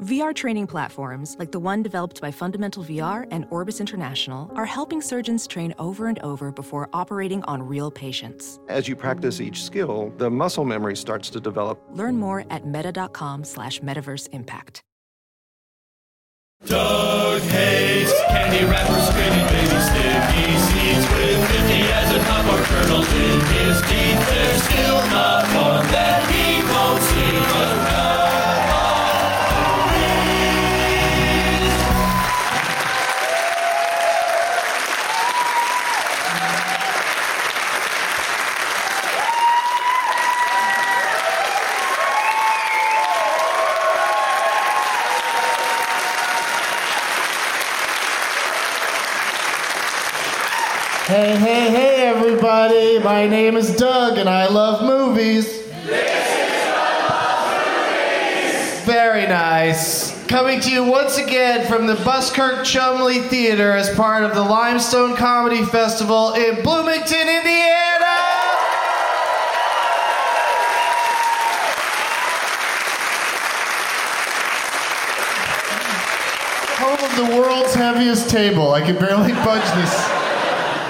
VR training platforms, like the one developed by Fundamental VR and Orbis International, are helping surgeons train over and over before operating on real patients. As you practice each skill, the muscle memory starts to develop. Learn more at meta.com slash metaverse impact. Doug hates candy wrappers, screaming baby sticky seeds with 50 as a top or kernels in his teeth. There's still not My name is Doug, and I love movies. Very nice. Coming to you once again from the Buskirk Chumley Theater as part of the Limestone Comedy Festival in Bloomington, Indiana. Home of the world's heaviest table. I can barely budge this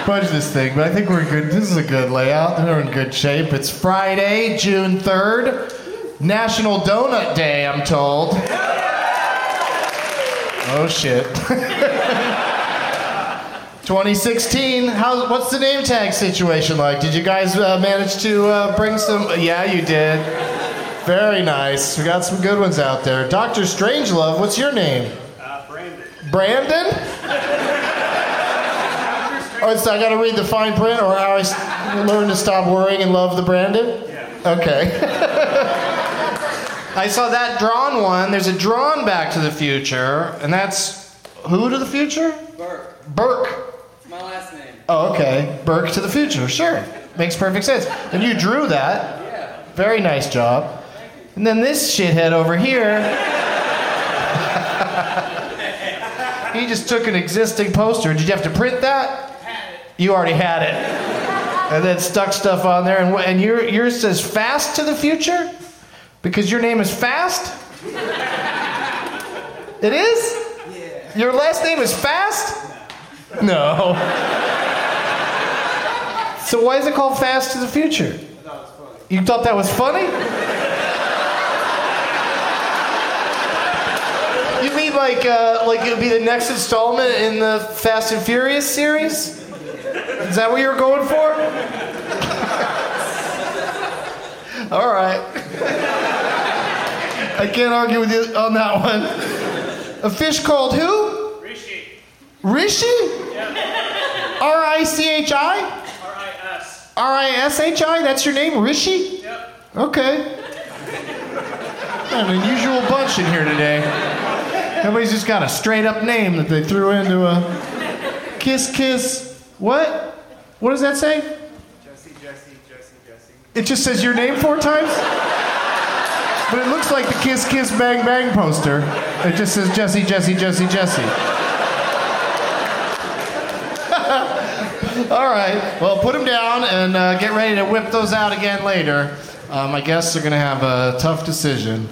budge this thing, but I think we're good. This is a good layout. We're in good shape. It's Friday, June 3rd, National Donut Day, I'm told. Oh shit. 2016. How? What's the name tag situation like? Did you guys uh, manage to uh, bring some? Yeah, you did. Very nice. We got some good ones out there. Doctor Strangelove, what's your name? Uh, Brandon. Brandon? Oh, so I got to read the fine print, or how I s- learn to stop worrying and love the Brandon? Yeah. Okay. I saw that drawn one. There's a drawn Back to the Future, and that's who to the future? Burke. Burke. It's my last name. Oh, okay. Burke to the future. Sure. Makes perfect sense. And you drew that. Yeah. Very nice job. And then this shithead over here. he just took an existing poster. Did you have to print that? You already had it. And then stuck stuff on there. And, and your, yours says Fast to the Future? Because your name is Fast? It is? Yeah. Your last name is Fast? No. So why is it called Fast to the Future? You thought that was funny? You mean like uh, like it'll be the next installment in the Fast and Furious series? Is that what you're going for? All right. I can't argue with you on that one. A fish called who? Rishi. Rishi? R I C H I? R I S. R I S H I? That's your name, Rishi? Yep. Okay. An unusual bunch in here today. Everybody's just got a straight up name that they threw into a kiss kiss. What? What does that say? Jesse, Jesse, Jesse, Jesse. It just says your name four times? But it looks like the Kiss Kiss Bang Bang poster. It just says Jesse, Jesse, Jesse, Jesse. All right. Well, put them down and uh, get ready to whip those out again later. Uh, my guests are going to have a tough decision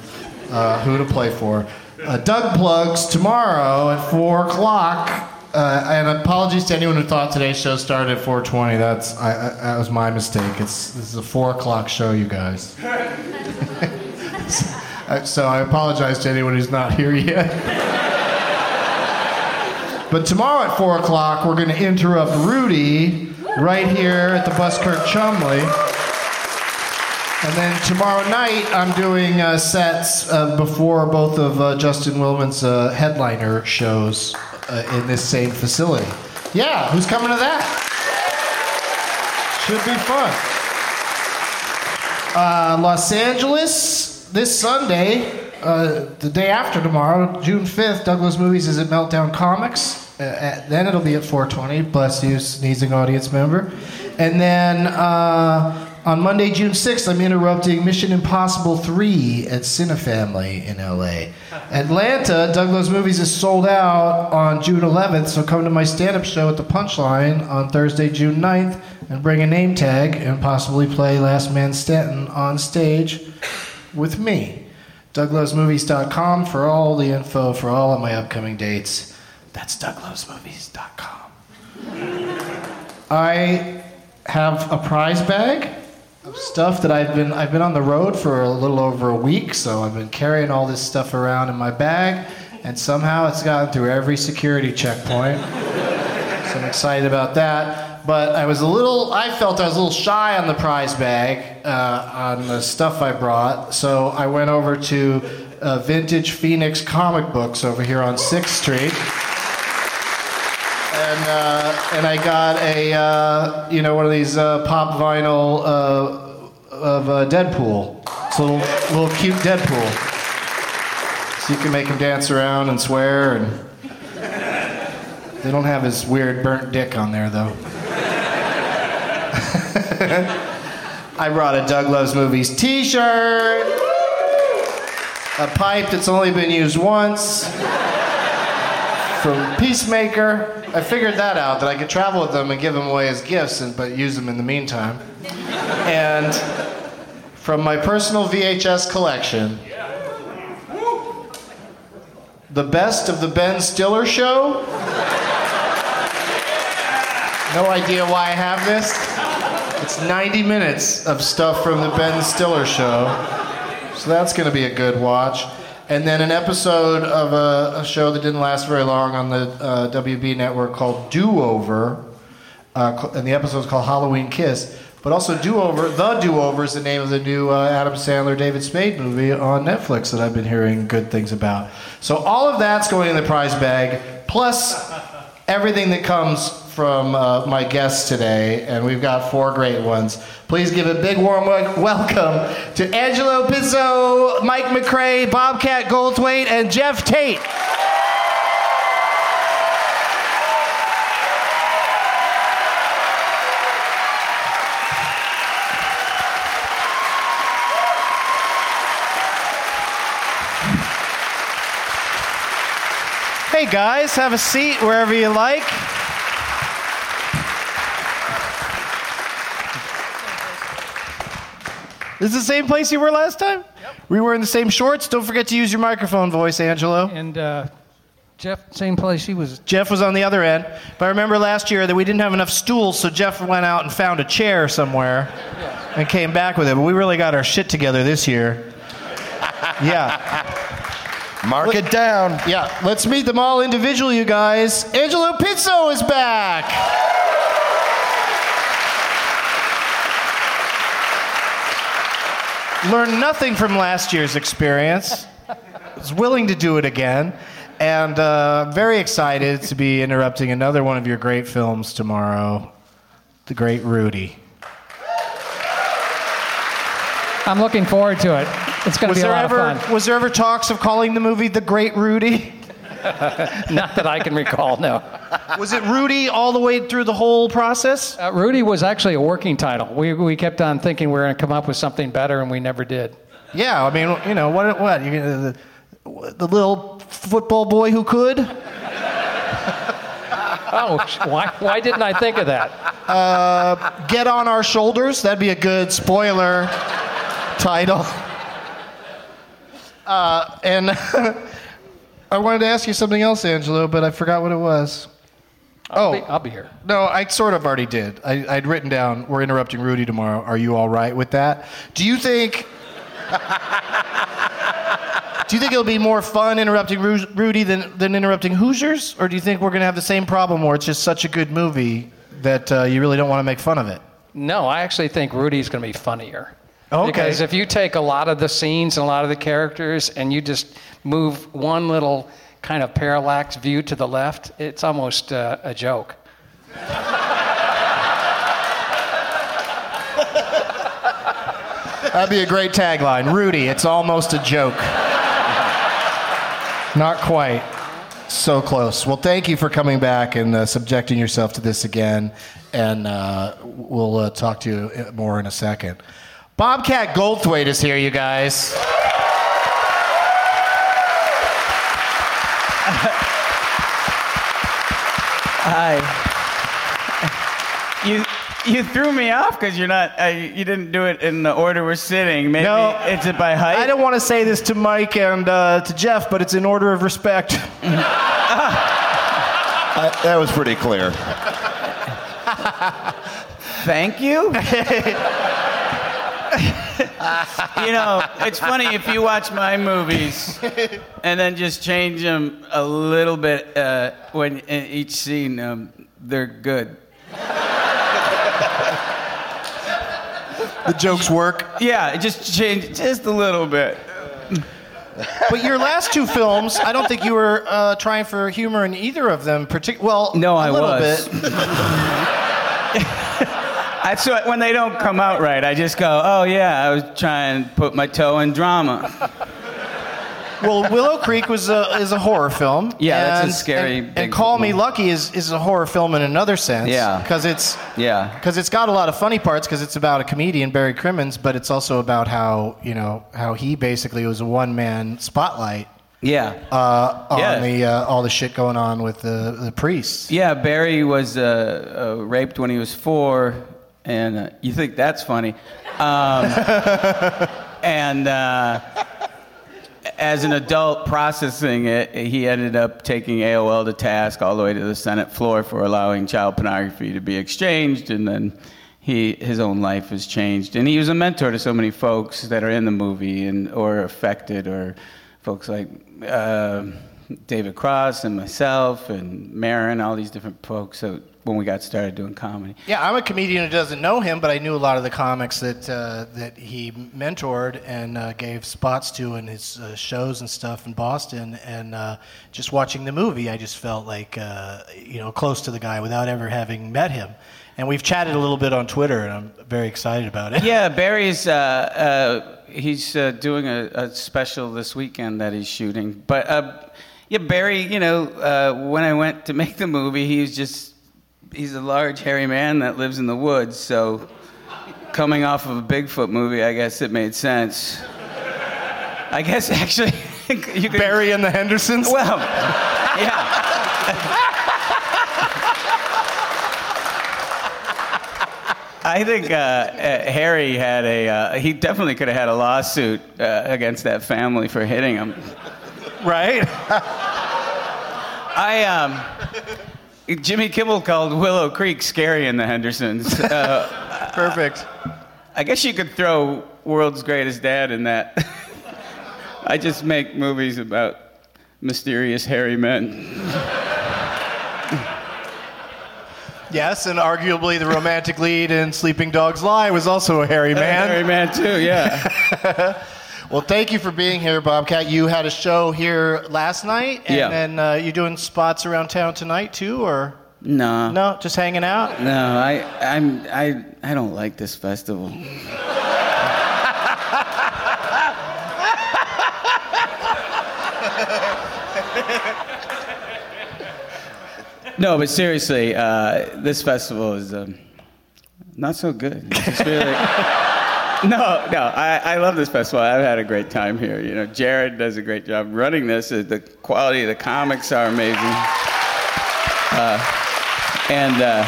uh, who to play for. Uh, Doug plugs tomorrow at 4 o'clock. Uh, and apologies to anyone who thought today's show started at 4:20. That's I, I, that was my mistake. It's this is a four o'clock show, you guys. Uh, so I apologize to anyone who's not here yet. but tomorrow at four o'clock, we're going to interrupt Rudy right here at the Buskirk Chumley. And then tomorrow night, I'm doing uh, sets uh, before both of uh, Justin Willman's uh, headliner shows uh, in this same facility. Yeah, who's coming to that? Should be fun. Uh, Los Angeles this Sunday, uh, the day after tomorrow, June 5th, Doug Loves Movies is at Meltdown Comics. Uh, at, then it'll be at 420. Bless you, sneezing audience member. And then uh, on Monday, June 6th, I'm interrupting Mission Impossible 3 at Cinefamily in LA. Atlanta, Doug Loves Movies is sold out on June 11th, so come to my stand up show at the Punchline on Thursday, June 9th, and bring a name tag and possibly play Last Man Standing on stage with me. DougLovesMovies.com for all the info for all of my upcoming dates. That's DougLovesMovies.com. I have a prize bag stuff that I've been I've been on the road for a little over a week, so I've been carrying all this stuff around in my bag, and somehow it's gotten through every security checkpoint. so I'm excited about that. But I was a little I felt I was a little shy on the prize bag uh, on the stuff I brought, so I went over to uh, Vintage Phoenix Comic Books over here on Sixth Street and uh, and I got a uh, you know one of these uh, pop vinyl uh, of uh, Deadpool. It's a little little cute Deadpool. So you can make him dance around and swear, and they don't have his weird burnt dick on there though. I brought a Doug Loves Movies T-shirt, a pipe that's only been used once from Peacemaker. I figured that out that I could travel with them and give them away as gifts, and, but use them in the meantime. And from my personal VHS collection, the best of the Ben Stiller show. No idea why I have this. It's 90 minutes of stuff from the Ben Stiller show. So that's going to be a good watch. And then an episode of a, a show that didn't last very long on the uh, WB network called Do Over. Uh, and the episode is called Halloween Kiss. But also Do Over, The Do Over is the name of the new uh, Adam Sandler David Spade movie on Netflix that I've been hearing good things about. So all of that's going in the prize bag, plus everything that comes from uh, my guests today, and we've got four great ones. Please give a big warm welcome to Angelo Pizzo, Mike McRae, Bobcat Goldthwait, and Geoff Tate. Hey guys, have a seat wherever you like. This is the same place you were last time? Yep. We were in the same shorts. Don't forget to use your microphone voice, Angelo. And uh, Geoff, same place he was. Geoff was on the other end. But I remember last year that we didn't have enough stools, so Geoff went out and found a chair somewhere and came back with it. But we really got our shit together this year. yeah. Mark it down. Yeah, let's meet them all individually, you guys. Angelo Pizzo is back. Learned nothing from last year's experience. Was willing to do it again, and uh, very excited to be interrupting another one of your great films tomorrow, The Great Rudy. I'm looking forward to it. It's going to be a lot ever of fun. was there ever talks of calling the movie The Great Rudy? Not that I can recall, no. Was it Rudy all the way through the whole process? Uh, Rudy was actually a working title. We, we kept on thinking we were going to come up with something better, and we never did. Yeah, I mean, you know, what? What? You, the, the little football boy who could? Oh, why, why didn't I think of that? Get on our shoulders. That'd be a good spoiler title. Uh, and I wanted to ask you something else, Angelo, but I forgot what it was. I'll, Oh. be, I'll be here. No, I sort of already did. I, I'd written down, we're interrupting Rudy tomorrow. Are you all right with that? Do you think. do you think it'll be more fun interrupting Ru- Rudy than, than interrupting Hoosiers? Or do you think we're going to have the same problem where it's just such a good movie that uh, you really don't want to make fun of it? No, I actually think Rudy's going to be funnier. Okay. Because if you take a lot of the scenes and a lot of the characters and you just move one little kind of parallax view to the left, it's almost uh, a joke. That'd be a great tagline. Rudy, it's almost a joke. Not quite. So close. Well, thank you for coming back and uh, subjecting yourself to this again. And uh, we'll uh, talk to you more in a second. Bobcat Goldthwait is here, you guys. Hi. You you threw me off because you're not. Uh, you didn't do it in the order we're sitting. Maybe No. it's it by height. I don't want to say this to Mike and uh, to Geoff, but it's in order of respect. Uh, that was pretty clear. Thank you. you know, it's funny if you watch my movies and then just change them a little bit uh, when in each scene, um, they're good. the jokes work. Yeah, just change just a little bit. But your last two films, I don't think you were uh, trying for humor in either of them. Partic- well, No, a I little was. bit. What, when they don't come out right, I just go, oh yeah, I was trying to put my toe in drama. Well, Willow Creek was a, is a horror film. Yeah, that's a scary, And, and Call Me. Lucky is, is a horror film in another sense. Yeah. because it's Yeah. because it's got a lot of funny parts because it's about a comedian Barry Crimmins, but it's also about how you know how he basically was a one man spotlight Yeah. uh, on Yeah. the uh, all the shit going on with the the priests. Yeah, Barry was uh, uh, raped when he was four, and uh, you think that's funny. Um, and uh, as an adult processing it, he ended up taking AOL to task all the way to the Senate floor for allowing child pornography to be exchanged, and then he his own life has changed. And he was a mentor to so many folks that are in the movie and or affected, or folks like. Uh, David Cross and myself and Maron, all these different folks. So when we got started doing comedy, Yeah, I'm a comedian who doesn't know him, but I knew a lot of the comics that uh, that he mentored and uh, gave spots to in his uh, shows and stuff in Boston. And uh, just watching the movie, I just felt like uh, you know close to the guy without ever having met him. And we've chatted a little bit on Twitter, and I'm very excited about it. yeah, Barry's uh, uh, he's uh, doing a, a special this weekend that he's shooting. But uh, yeah, Barry, you know, uh, when I went to make the movie, he was just he's a large hairy man that lives in the woods. So coming off of a Bigfoot movie, I guess it made sense. I guess actually you could Barry and the Hendersons. Well, yeah. I think uh, uh, Harry had a. Uh, he definitely could have had a lawsuit uh, against that family for hitting him. right? I um, Jimmy Kimmel called Willow Creek scary in the Hendersons. Uh, Perfect. I guess you could throw World's Greatest Dad in that. I just make movies about mysterious hairy men. Yes, and arguably the romantic lead in Sleeping Dogs Lie was also a hairy man. A Hairy man too, yeah. Well, thank you for being here, Bobcat. You had a show here last night, and Yeah. then uh, you doing spots around town tonight too, or no. no, just hanging out? No, I, I'm, I, I don't like this festival. no, but seriously, uh, this festival is um, not so good. It's just really. No, no, I, I love this festival. I've had a great time here. You know, Jared does a great job running this. Uh, The quality of the comics are amazing. Uh, and uh,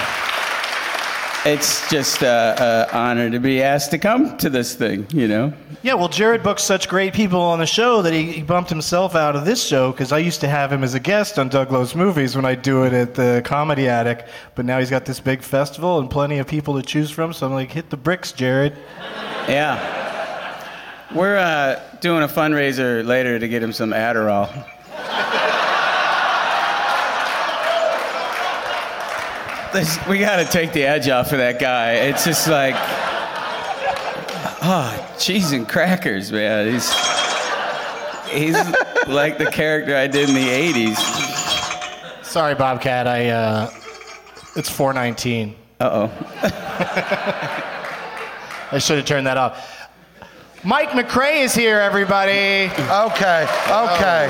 it's just an honor to be asked to come to this thing, you know? Yeah, well, Jared books such great people on the show that he, he bumped himself out of this show because I used to have him as a guest on Doug Loves Movies when I do it at the Comedy Attic. But now he's got this big festival and plenty of people to choose from. So I'm like, hit the bricks, Jared. Yeah. We're uh, doing a fundraiser later to get him some Adderall. We got to take the edge off of that guy. It's just like, oh, cheese and crackers, man. He's, he's like the character I did in the 80s. Sorry, Bobcat. I uh, it's 419. Uh oh. I should have turned that off. Mike McRae is here, everybody. Okay, okay.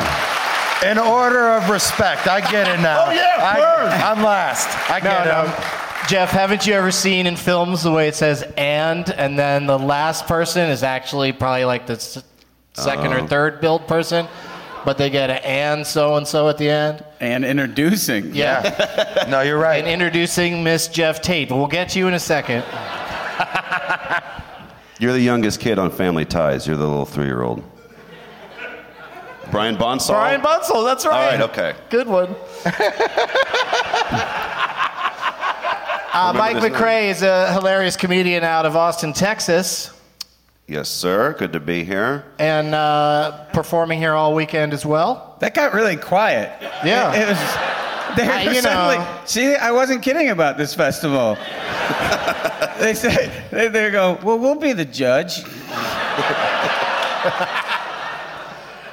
In order of respect, I get it now. Oh, yeah, I, I'm last. I get no. it. Geoff, haven't you ever seen in films the way it says and, and then the last person is actually probably like the s- second or third build person, but they get an and so and so at the end? And introducing. Yeah. No, you're right. and introducing Miss Geoff Tate, but we'll get to you in a second. You're the youngest kid on Family Ties. You're the little three-year-old. Brian Bonsall. Brian Bonsall, that's right. All right. right. Okay. Good one. uh, Mike Remember this McRae is a hilarious comedian out of Austin, Texas, Yes, sir. Good to be here. and uh, performing here all weekend as well. That got really quiet. Yeah. It, it was. They Uh, you suddenly, know. see, I wasn't kidding about this festival. they say, they, they go, well, we'll be the judge.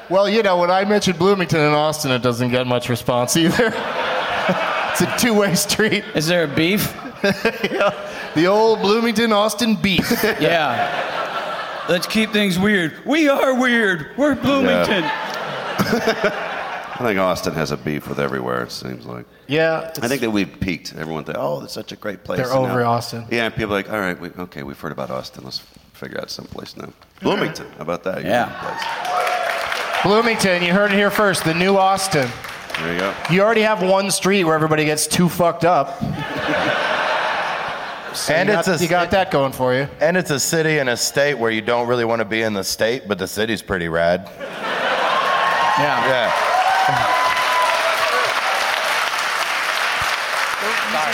Well, you know, when I mention Bloomington and Austin, it doesn't get much response either. it's a two-way street. Is there a beef? The old Bloomington Austin beef. Yeah. Let's keep things weird. We are weird. We're Bloomington. I think Austin has a beef with everywhere. It seems like. yeah. I think that we've peaked. Everyone thinks, "Oh, it's such a great place." They're And over now- Austin. Yeah, and people are like, "All right, we, okay, we've heard about Austin. Let's figure out someplace now." Bloomington. How about that? Yeah. Place. Bloomington, you heard it here first. The new Austin. There you go. You already have one street where everybody gets too fucked up. So And you it's got, a you got that going for you. And it's a city and a state where you don't really want to be in the state, but the city's pretty rad. Yeah. Yeah.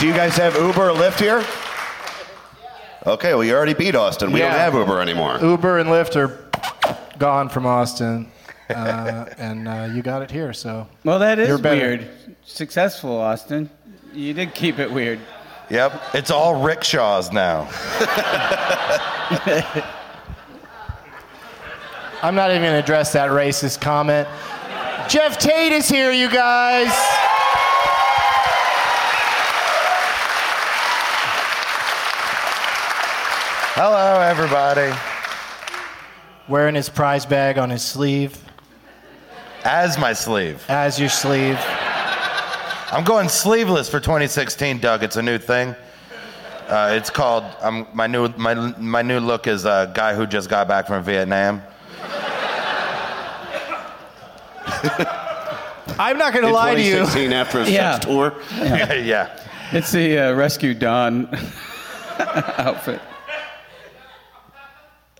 Do you guys have Uber or Lyft here? Okay, well, you already beat Austin. We don't Yeah. have Uber anymore. Uber and Lyft are gone from Austin, uh, and uh, you got it here. So Well, that is You're better. weird. Successful, Austin. You did keep it weird. Yep. It's all rickshaws now. I'm not even going to address that racist comment. Geoff Tate is here, you guys. Hello, everybody. Wearing his prize bag on his sleeve, As my sleeve. as your sleeve. I'm going sleeveless for 2016, Doug. It's a new thing. Uh, it's called um, my new my my new look is a guy who just got back from Vietnam. I'm not going to lie to you. 2016, after a Yeah. sex tour. yeah. It's the uh, Rescue Dawn outfit.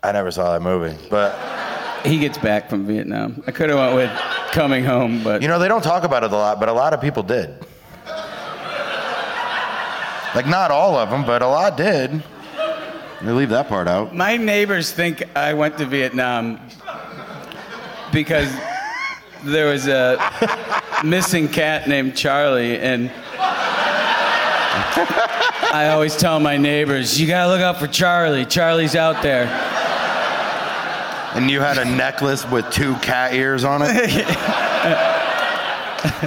I never saw that movie, but He gets back from Vietnam. I could have went with Coming Home, but you know they don't talk about it a lot, but a lot of people did. Like not all of them, but a lot did. You leave that part out. my neighbors think I went to Vietnam because there was a missing cat named Charlie, and I always tell my neighbors, "You gotta look out for Charlie. Charlie's out there." And you had a necklace with two cat ears on it?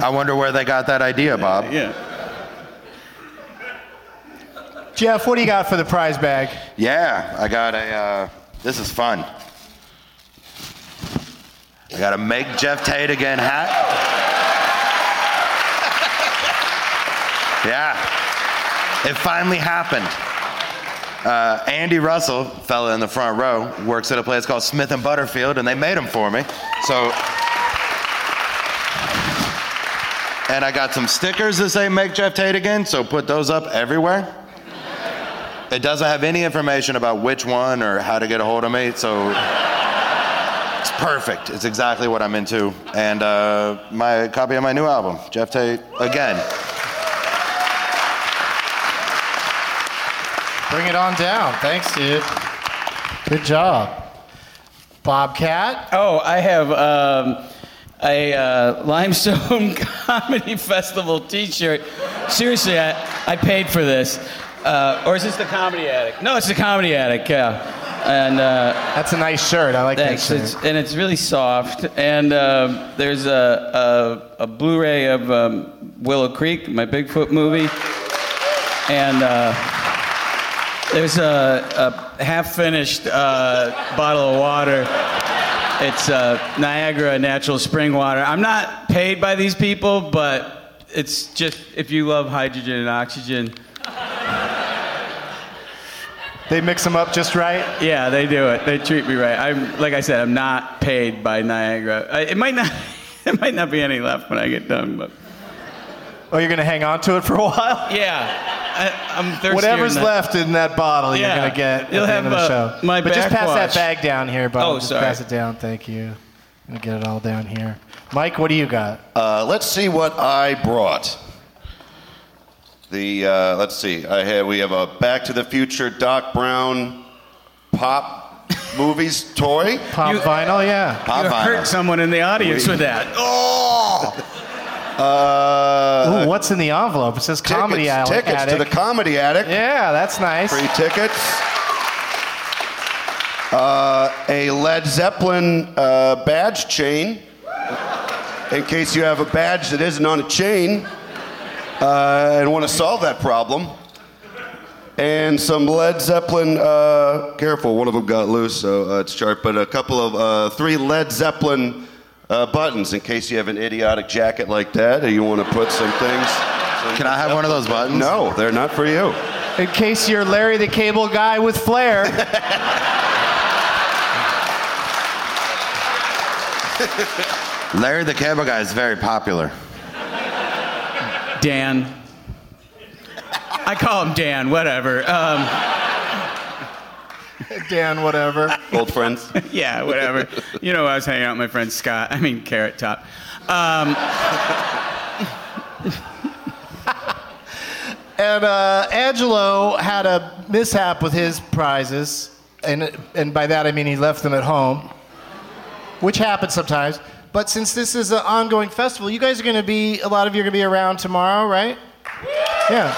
I wonder where they got that idea, Bob. Yeah. Geoff, what do you got for the prize bag? Yeah, I got a. Uh, this is fun. I got a make Geoff Tate again hat. Yeah, it finally happened. Uh, Andy Russell, fella in the front row, works at a place called Smith and Butterfield, and they made them for me. So, and I got some stickers that say "Make Geoff Tate Again," so put those up everywhere. It doesn't have any information about which one or how to get a hold of me, so perfect. It's exactly what I'm into. And uh, my copy of my new album, Geoff Tate Again. Bring it on down. Thanks, dude. Good job. Bobcat? Oh, I have um, a uh, Limestone Comedy Festival T-shirt. Seriously, I, I paid for this. Uh, or is this the Comedy Attic? No, it's the Comedy Attic. Yeah, and uh, That's a nice shirt. I like thanks. that It's, shirt. and it's really soft. And uh, there's a, a, a Blu-ray of um, Willow Creek, my Bigfoot movie, and. Uh, there's a, a half-finished uh, bottle of water. It's uh, Niagara natural spring water. I'm not paid by these people, but it's just if you love hydrogen and oxygen. They mix them up just right. Yeah, they do it. They treat me right. I'm like I said, I'm not paid by Niagara. I, it might not. It might not be any left when I get done, but Oh, you're gonna hang on to it for a while. yeah, I, I'm thirsty. Whatever's left in that bottle, Yeah. you're gonna get at You'll the end of the show. my but just pass that bag down here, Bob. Oh, just sorry. pass it down. Thank you. I'm gonna get it all down here. Mike, what do you got? Uh, let's see what I brought. The uh, let's see. I have we have a Back to the Future Doc Brown pop movies toy. Pop You- vinyl, yeah. Pop You vinyl. hurt someone in the audience with that. Uh, Ooh, what's in the envelope? It says comedy tickets, Al- tickets to the Comedy Attic. yeah, that's nice. Free tickets. Uh, a Led Zeppelin uh, badge chain. In case you have a badge that isn't on a chain uh, and want to solve that problem. And some Led Zeppelin, uh, careful, one of them got loose, so uh, it's sharp, but a couple of, uh, three Led Zeppelin uh, buttons in case you have an idiotic jacket like that or you want to put some things. Can I have one of those buttons? No, they're not for you. In case you're Larry the Cable Guy with flair. Larry the Cable Guy is very popular. Dan. I call him Dan, whatever. Um, Dan, whatever. Old friends. yeah, whatever. You know, I was hanging out with my friend Scott. I mean, Carrot Top. Um, And uh, Angelo had a mishap with his prizes, and and by that I mean he left them at home, which happens sometimes. But since this is an ongoing festival, you guys are going to be a lot of you are going to be around tomorrow, right? Yeah.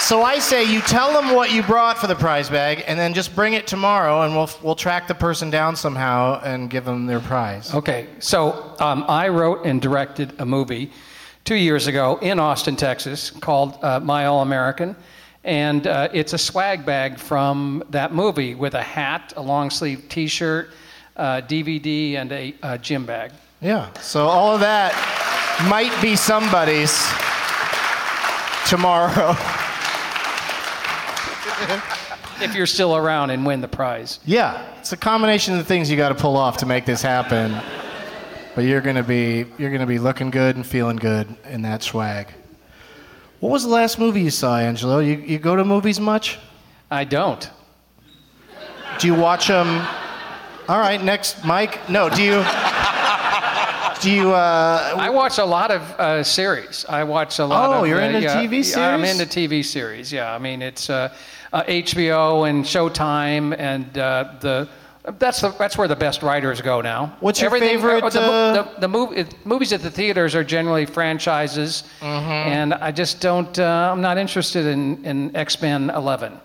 So I say you tell them what you brought for the prize bag, and then just bring it tomorrow, and we'll we'll track the person down somehow and give them their prize. Okay, so um, I wrote and directed a movie two years ago in Austin, Texas, called uh, My All American. And uh, it's a swag bag from that movie with a hat, a long sleeve t shirt, uh, DVD, and a, a gym bag. Yeah. So all of that might be somebody's tomorrow. If you're still around and win the prize. Yeah, it's a combination of the things you got to pull off to make this happen. But you're gonna be you're gonna be looking good and feeling good in that swag. What was the last movie you saw, Angelo? You you go to movies much? I don't. Do you watch them? All right, next, Mike. No, do you? Do you? Uh, I watch a lot of uh, series. I watch a lot Oh, of. you're uh, into yeah, TV series. yeah, I'm into TV series. Yeah, I mean it's uh, uh, HBO and Showtime and uh, the That's the that's where the best writers go now. What's your favorite, The, uh, the, the, movie, movies at the theaters are generally franchises, Mm-hmm. and I just don't. Uh, I'm not interested in, in X Men 11.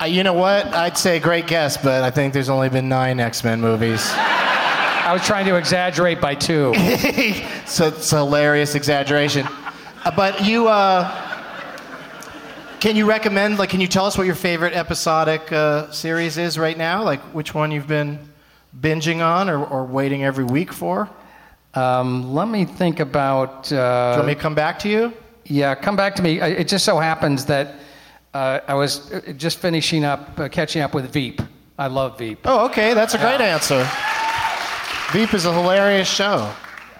Uh, you know what? I'd say great guess, but I think there's only been nine X Men movies. I was trying to exaggerate by two. so it's a hilarious exaggeration. Uh, but you, uh, can you recommend? Like, can you tell us what your favorite episodic uh, series is right now? Like, which one you've been binging on or, or waiting every week for? Um, let me think about. Do you Uh, want me to come back to you? Yeah, come back to me. It just so happens that uh, I was uh, just finishing up, uh, catching up with Veep. I love Veep. Oh, okay, that's a great answer. Veep is a hilarious show,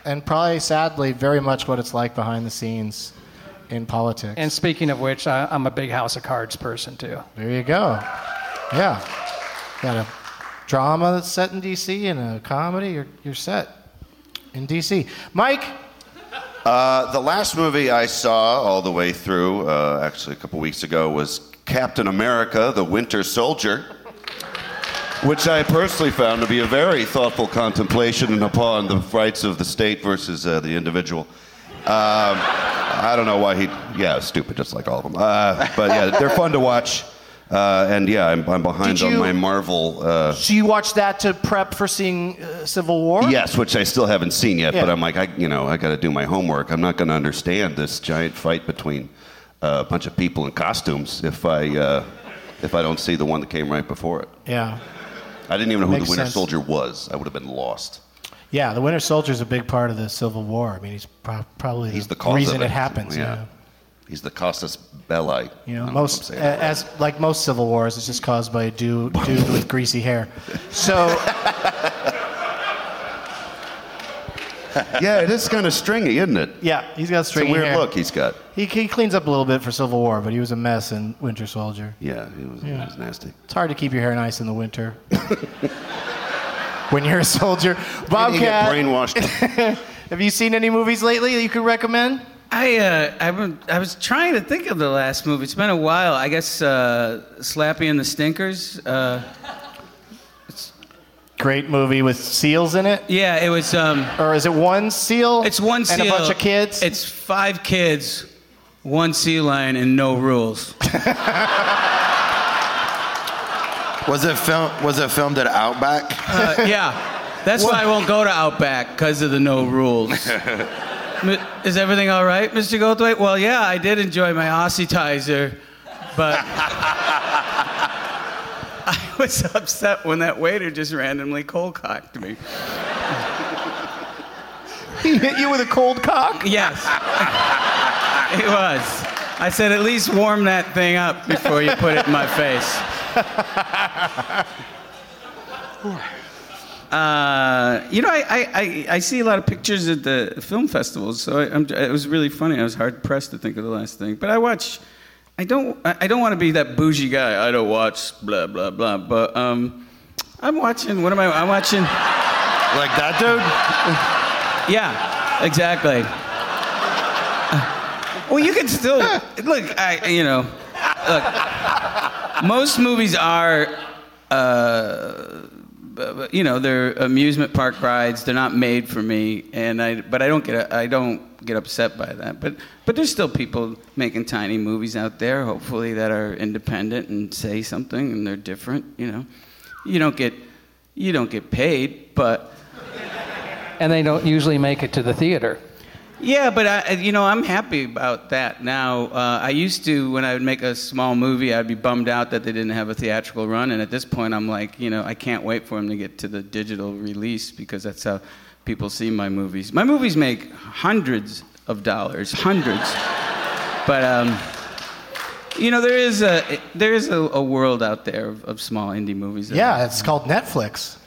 and probably, sadly, very much what it's like behind the scenes in politics. And speaking of which, I, I'm a big House of Cards person too. There you go. Yeah. Got a drama that's set in D.C. and a comedy. You're, you're set in D.C. Mike, Uh, the last movie I saw all the way through, uh, actually a couple weeks ago, was Captain America: The Winter Soldier, which I personally found to be a very thoughtful contemplation upon the rights of the state versus uh, the individual. Um, I don't know why he, yeah, stupid, just like all of them. Uh, but yeah, they're fun to watch. Uh, and yeah, I'm, I'm behind on you- my Marvel. Uh, so you watched that to prep for seeing uh, Civil War? Yes, which I still haven't seen yet, but I'm like, I, you know, I got to do my homework. I'm not going to understand this giant fight between uh, a bunch of people in costumes if I uh, if I don't see the one that came right before it. Yeah. I didn't even know who Makes the Winter sense. Soldier was. I would have been lost. Yeah, the Winter Soldier is a big part of the Civil War. I mean, he's pro- probably He's the the reason it, it. happens. Yeah. Yeah. He's the casus belli. You know, most if I'm saying uh, that right. as like most civil wars, it's just caused by a dude, dude with greasy hair. So yeah, it is kind of stringy, isn't it? yeah, he's got stringy. It's a weird hair. look he's got. He, he cleans up a little bit for Civil War, but he was a mess in Winter Soldier. Yeah, it was, yeah. it was nasty. It's hard to keep your hair nice in the winter. when you're a soldier. Bobcat, brainwashed. have you seen any movies lately that you could recommend? I uh, I, wa- I was trying to think of the last movie. It's been a while. I guess uh, Slappy and the Stinkers. Uh, Great movie with seals in it. yeah, it was. Um, Or is it one seal? it's one seal and a bunch of kids. It's five kids, one sea lion, and no rules. Was it film? Was it filmed at Outback? Uh, yeah, that's why I won't go to Outback because of the no rules. Is everything all right, Mr. Goldthwait? Well, yeah, I did enjoy my Aussietizer, but I was upset when that waiter just randomly cold cocked me. he hit you with a cold cock. Yes, it was. I said, at least warm that thing up before you put it in my face. Uh, you know, I, I, I, see a lot of pictures at the film festivals, so I, I'm, it was really funny. I was hard pressed to think of the last thing, but I watch. I don't. I don't want to be that bougie guy. I don't watch blah blah blah. But um, I'm watching. What am I? I'm watching. like that dude? Yeah, exactly. Well, you can still look. I, you know, look. Most movies are, uh, you know, they're amusement park rides. They're not made for me, and I. But I don't get. I don't get upset by that. But but there's still people making tiny movies out there. Hopefully that are independent and say something, and they're different. You know, you don't get you don't get paid, but. And they don't usually make it to the theater. Yeah, but I, you know, I'm happy about that now. Uh, I used to, when I would make a small movie, I'd be bummed out that they didn't have a theatrical run, and at this point, I'm like, you know, I can't wait for them to get to the digital release because that's how people see my movies. My movies make hundreds of dollars, hundreds. but um, you know, there is a there is a, a world out there of, of small indie movies. Yeah, it's called Netflix.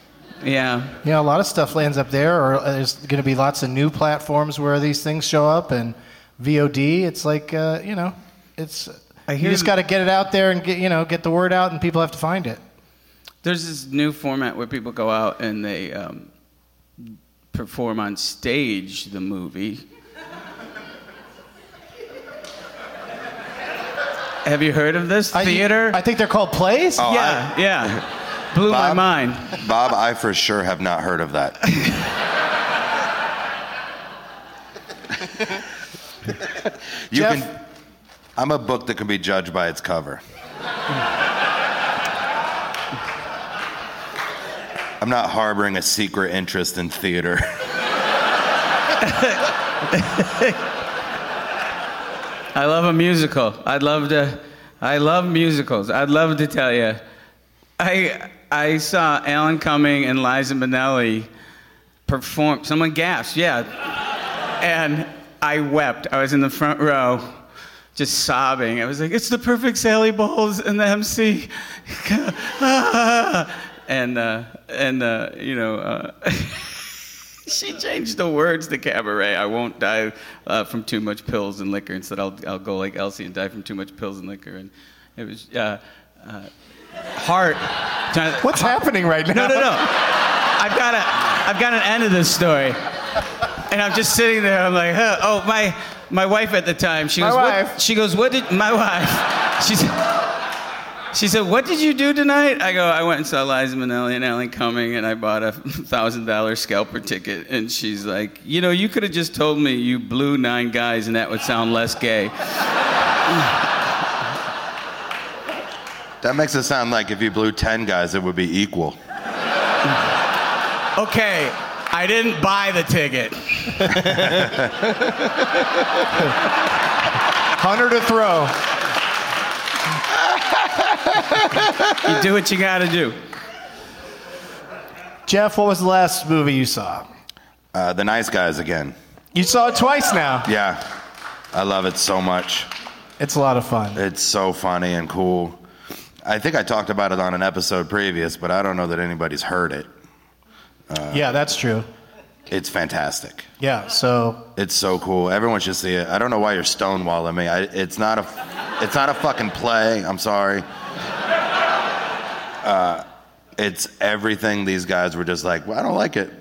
Yeah. You know, a lot of stuff lands up there, or there's going to be lots of new platforms where these things show up, and VOD. It's like, uh, you know, it's I you just got to get it out there and get you know get the word out, and people have to find it. There's this new format where people go out and they um, perform on stage the movie. Have you heard of this I- theater? I, think they're called plays. Oh, yeah, yeah. Blew my Bob? mind. Bob, I for sure have not heard of that. you Geoff? can. I'm a book that can be judged by its cover. I'm not harboring a secret interest in theater. I love a musical. I'd love to. I love musicals. I'd love to tell you. I I saw Alan Cumming and Liza Minnelli perform. Someone gasped, yeah, and I wept. I was in the front row, just sobbing. I was like, "It's the perfect Sally Bowles and the MC," and uh, and uh, you know. Uh, She changed the words to cabaret. I won't die uh, from too much pills and liquor. Instead, I'll, I'll go like Elsie and die from too much pills and liquor. And it was heart. What's happening right now? No, no, no. I've got a, I've got an end of this story, and I'm just sitting there. I'm like, huh. oh my, my wife at the time. She My goes, wife. What? She goes, what did my wife? She said. She said, "What did you do tonight?" I go, "I went and saw Liza Minnelli and Alan Cumming, and I bought a thousand dollar scalper ticket." And she's like, "You know, you could have just told me you blew nine guys, and that would sound less gay." That makes it sound like if you blew 10 guys, it would be equal. Okay, I didn't buy the ticket. Hunter to throw. You do what you got to do. Geoff, what was the last movie you saw? Uh, the nice guys again. You saw it twice now. Yeah, I love it so much. It's a lot of fun. It's so funny and cool. I think I talked about it on an episode previous, but I don't know that anybody's heard it. yeah, that's true. It's fantastic. Yeah, so It's so cool. Everyone should see it. I don't know why you're stonewalling me. I, it's not a, it's not a fucking play. I'm sorry. Uh, it's everything these guys were just like. Well, I don't like it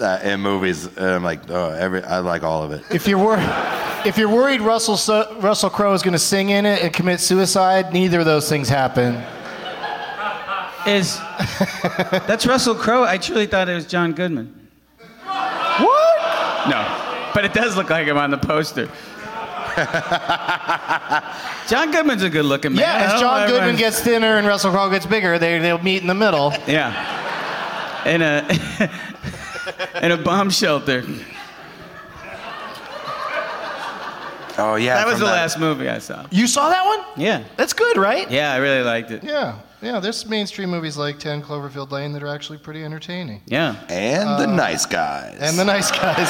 uh, in movies. And I'm like, oh, every I like all of it. if you're worried, if you're worried Russell so- Russell Crowe is going to sing in it and commit suicide, neither of those things happen. Is that's Russell Crowe? I truly thought it was John Goodman. What? No, but it does look like him on the poster. John Goodman's a good-looking man. Yeah, as John Goodman everyone- gets thinner and Russell Crowe gets bigger, they they'll meet in the middle. Yeah. In a in a bomb shelter. Oh yeah, that was from the last movie I saw. You saw that one? Yeah. That's good, right? Yeah, I really liked it. Yeah, yeah. There's mainstream movies like 10 Cloverfield Lane that are actually pretty entertaining. Yeah. And the uh, nice guys. And the nice guys.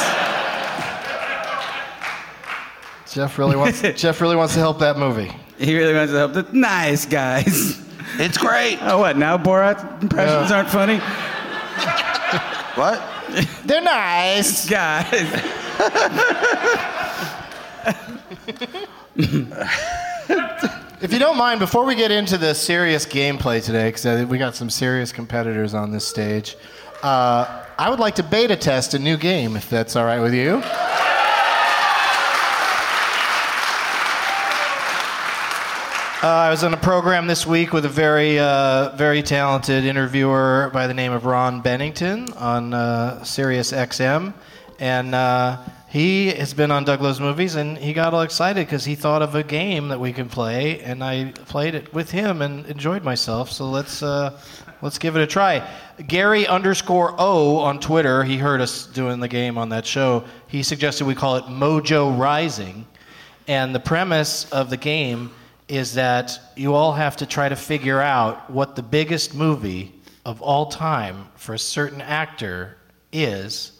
Geoff really wants. Geoff really wants to help that movie. He really wants to help the nice guys. It's great. Oh, what? Now Borat impressions Yeah. aren't funny? What? They're nice. Guys. If you don't mind, before we get into the serious gameplay today, because we got some serious competitors on this stage, uh, I would like to beta test a new game, if that's all right with you. Uh, I was on a program this week with a very, uh, very talented interviewer by the name of Ron Bennington on uh, Sirius XM, and uh, he has been on Doug Loves Movies, and he got all excited because he thought of a game that we can play, and I played it with him and enjoyed myself. So let's uh, let's give it a try. Gary underscore O on Twitter, he heard us doing the game on that show. He suggested we call it Mojo Rising. And the premise of the game is that you all have to try to figure out what the biggest movie of all time for a certain actor is.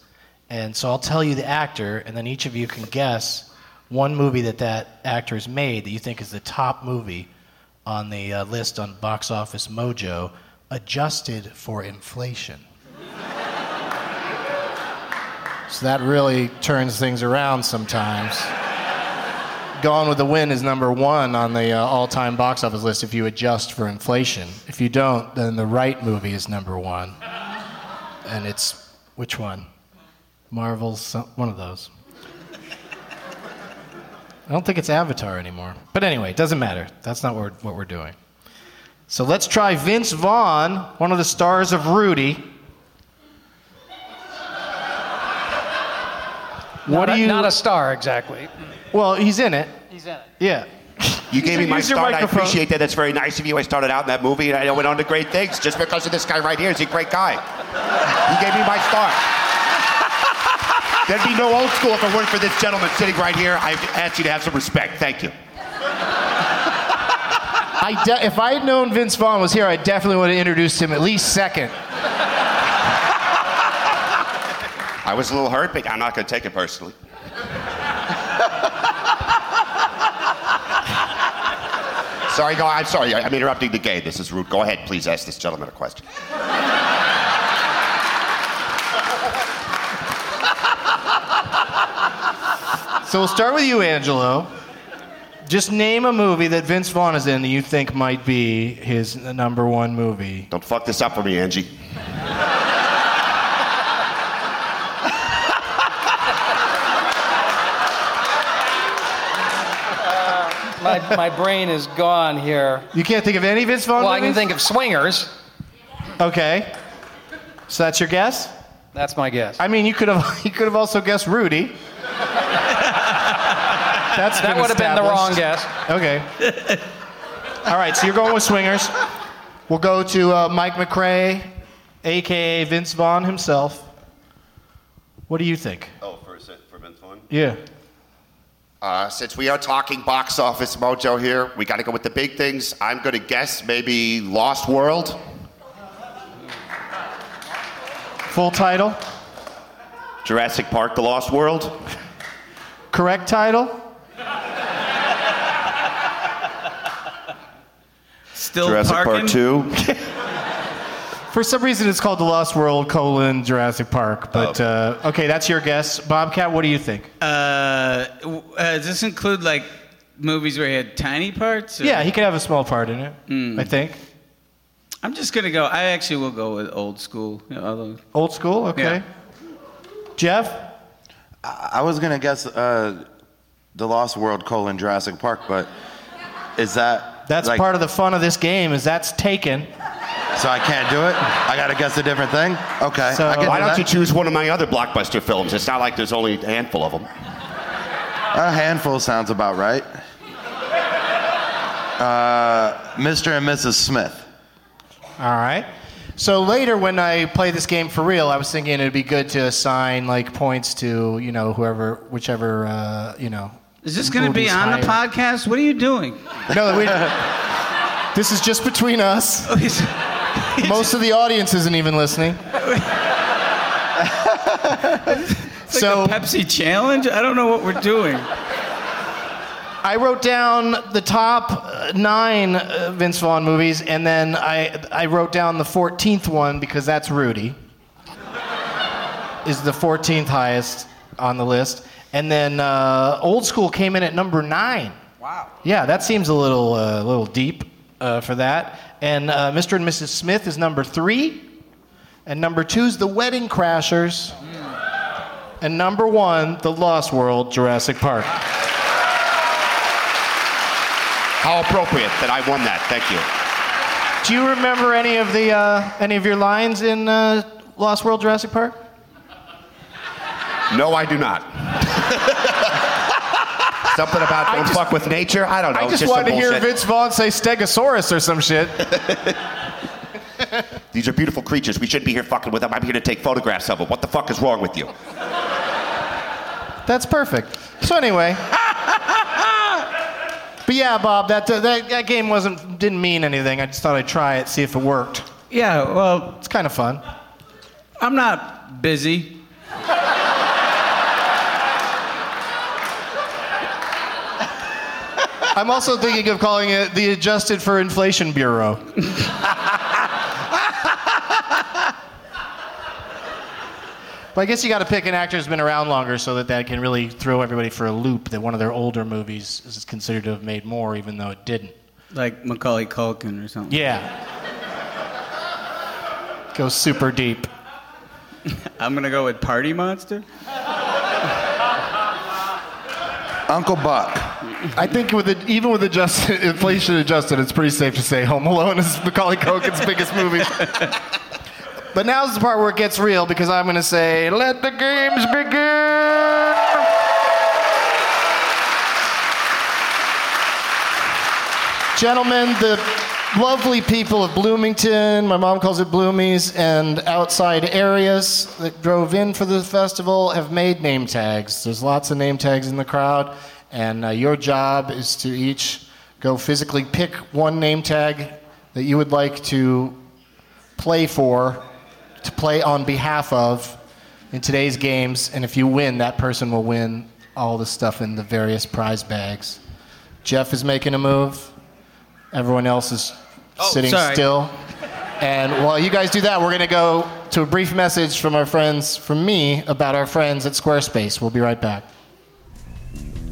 And so I'll tell you the actor, and then each of you can guess one movie that that actor has made that you think is the top movie on the uh, list on Box Office Mojo, adjusted for inflation. so that really turns things around sometimes. Gone with the Wind is number one on the uh, all time box office list if you adjust for inflation. If you don't, then the right movie is number one. And it's which one? Marvel's some- one of those. I don't think it's Avatar anymore. But anyway, it doesn't matter. That's not what we're, what we're doing. So let's try Vince Vaughn, one of the stars of Rudy. What not do a, you? Not a star exactly. well, he's in it. He's in it. Yeah. You gave me my Use your start. I appreciate that. That's very nice of you. I started out in that movie and I went on to great things just because of this guy right here. He's a great guy. He gave me my start. There'd be no old school if it weren't for this gentleman sitting right here. I ask you to have some respect. Thank you. I de- if I had known Vince Vaughn was here, I definitely would have introduced him at least second. I was a little hurt, but I'm not going to take it personally. sorry, go. I'm sorry. I'm interrupting the game. This is rude. Go ahead, please. Ask this gentleman a question. So we'll start with you, Angelo. Just name a movie that Vince Vaughn is in that you think might be his number one movie. Don't fuck this up for me, Angie. My, my brain is gone here. You can't think of any Vince Vaughn Well, I movies? can think of Swingers. Okay. So that's your guess? That's my guess. I mean, you could have you could have also guessed Rudy. That's that would have been the wrong guess. Okay. All right, so you're going with Swingers. We'll go to uh, Mike McRae, aka Vince Vaughn himself. What do you think? Oh, for, for Vince Vaughn? Yeah. Uh, since we are talking box office mojo here, we got to go with the big things. I'm going to guess maybe Lost World. Full title? Jurassic Park: The Lost World. Correct title? Still Jurassic parking? Park 2. For some reason, it's called The Lost World: colon Jurassic Park. But uh, okay, that's your guess, Bobcat. What do you think? Uh, w- uh, does this include like movies where he had tiny parts? or- Yeah, he could have a small part in it. Hmm. I think. I'm just gonna go. I actually will go with old school. You know, although- Old school. Okay. Yeah. Geoff. I was gonna guess uh, the Lost World colon Jurassic Park, but is that That's like, part of the fun of this game. Is that's taken. So I can't do it. I gotta guess a different thing. Okay. So- I can Why do don't that. you choose one of my other blockbuster films? It's not like there's only a handful of them. A handful sounds about right. Uh, Mr. and Mrs. Smith. All right. So later, when I play this game for real, I was thinking it'd be good to assign like points to you know whoever, whichever uh, you know. Is this gonna be on the higher. podcast? What are you doing? No, we, this is just between us. Oh, Most of the audience isn't even listening. It's so like a Pepsi challenge. I don't know what we're doing. I wrote down the top uh, nine uh, Vince Vaughn movies, and then I I wrote down the 14th one because that's Rudy. Is the 14th highest on the list, and then uh, Old School came in at number nine. Wow. Yeah, that seems a little uh, little deep uh, for that. And uh, Mr. and Mrs. Smith is number three, and number two is The Wedding Crashers, and number one, The Lost World, Jurassic Park. How appropriate that I won that. Thank you. Do you remember any of the uh, any of your lines in uh, Lost World Jurassic Park? No, I do not. Something about don't just- fuck with nature. I don't know. I just some wanted to hear. Vince Vaughn say Stegosaurus or some shit. These are beautiful creatures. We shouldn't be here fucking with them. I'm here to take photographs of them. What the fuck is wrong with you? That's perfect. So anyway. But yeah, Bob, that, uh, that that game wasn't didn't mean anything. I just thought I'd try it, see if it worked. Yeah. Well, It's kind of fun. I'm not busy. I'm also thinking of calling it the Adjusted for Inflation Bureau. But I guess you got to pick an actor who's been around longer so that that can really throw everybody for a loop that one of their older movies is considered to have made more, even though it didn't. Like Macaulay Culkin or something. Yeah. Go super deep. I'm gonna go with Party Monster. Uncle Buck. I think with it, even with adjusted, inflation adjusted, it's pretty safe to say Home Alone is Macaulay Culkin's biggest movie. But now's the part where it gets real because I'm going to say, let the games begin. Gentlemen, the lovely people of Bloomington, my mom calls it Bloomies, and outside areas that drove in for the festival have made name tags. There's lots of name tags in the crowd, and uh, your job is to each go physically pick one name tag that you would like to play for, to play on behalf of in today's games, and if you win, that person will win all the stuff in the various prize bags. Geoff is making a move. Everyone else is Oh, sitting sorry. still. And while you guys do that, we're going to go to a brief message from our friends, from me, about our friends at Squarespace. We'll be right back.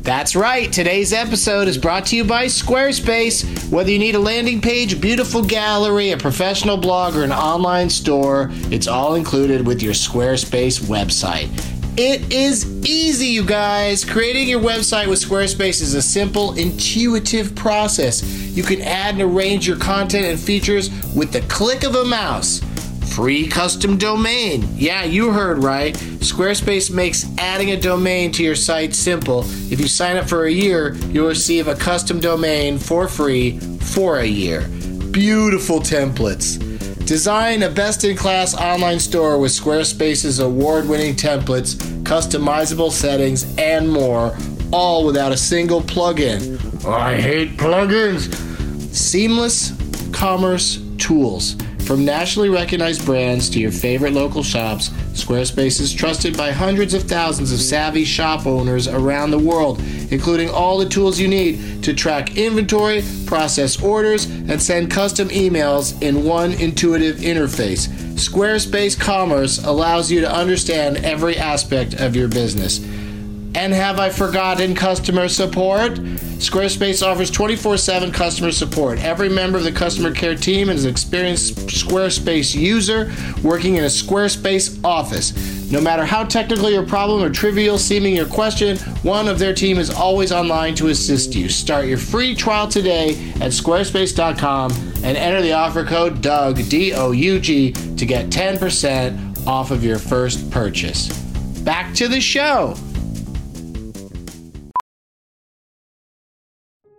That's right. Today's episode is brought to you by Squarespace. Whether you need a landing page, a beautiful gallery, a professional blog, or an online store, it's all included with your Squarespace website. It is easy, you guys. Creating your website with Squarespace is a simple, intuitive process. You can add and arrange your content and features with the click of a mouse. Free custom domain. Yeah, you heard right. Squarespace makes adding a domain to your site simple. If you sign up for a year, you'll receive a custom domain for free for a year. Beautiful templates. Design a best in class online store with Squarespace's award winning templates, customizable settings, and more, all without a single plugin. I hate plugins. Seamless commerce tools. From nationally recognized brands to your favorite local shops, Squarespace is trusted by hundreds of thousands of savvy shop owners around the world, including all the tools you need to track inventory, process orders, and send custom emails in one intuitive interface. Squarespace Commerce allows you to understand every aspect of your business. And have I forgotten customer support? Squarespace offers 24 7 customer support. Every member of the customer care team is an experienced Squarespace user working in a Squarespace office. No matter how technical your problem or trivial seeming your question, one of their team is always online to assist you. Start your free trial today at squarespace.com and enter the offer code DOUG, D O U G, to get 10% off of your first purchase. Back to the show.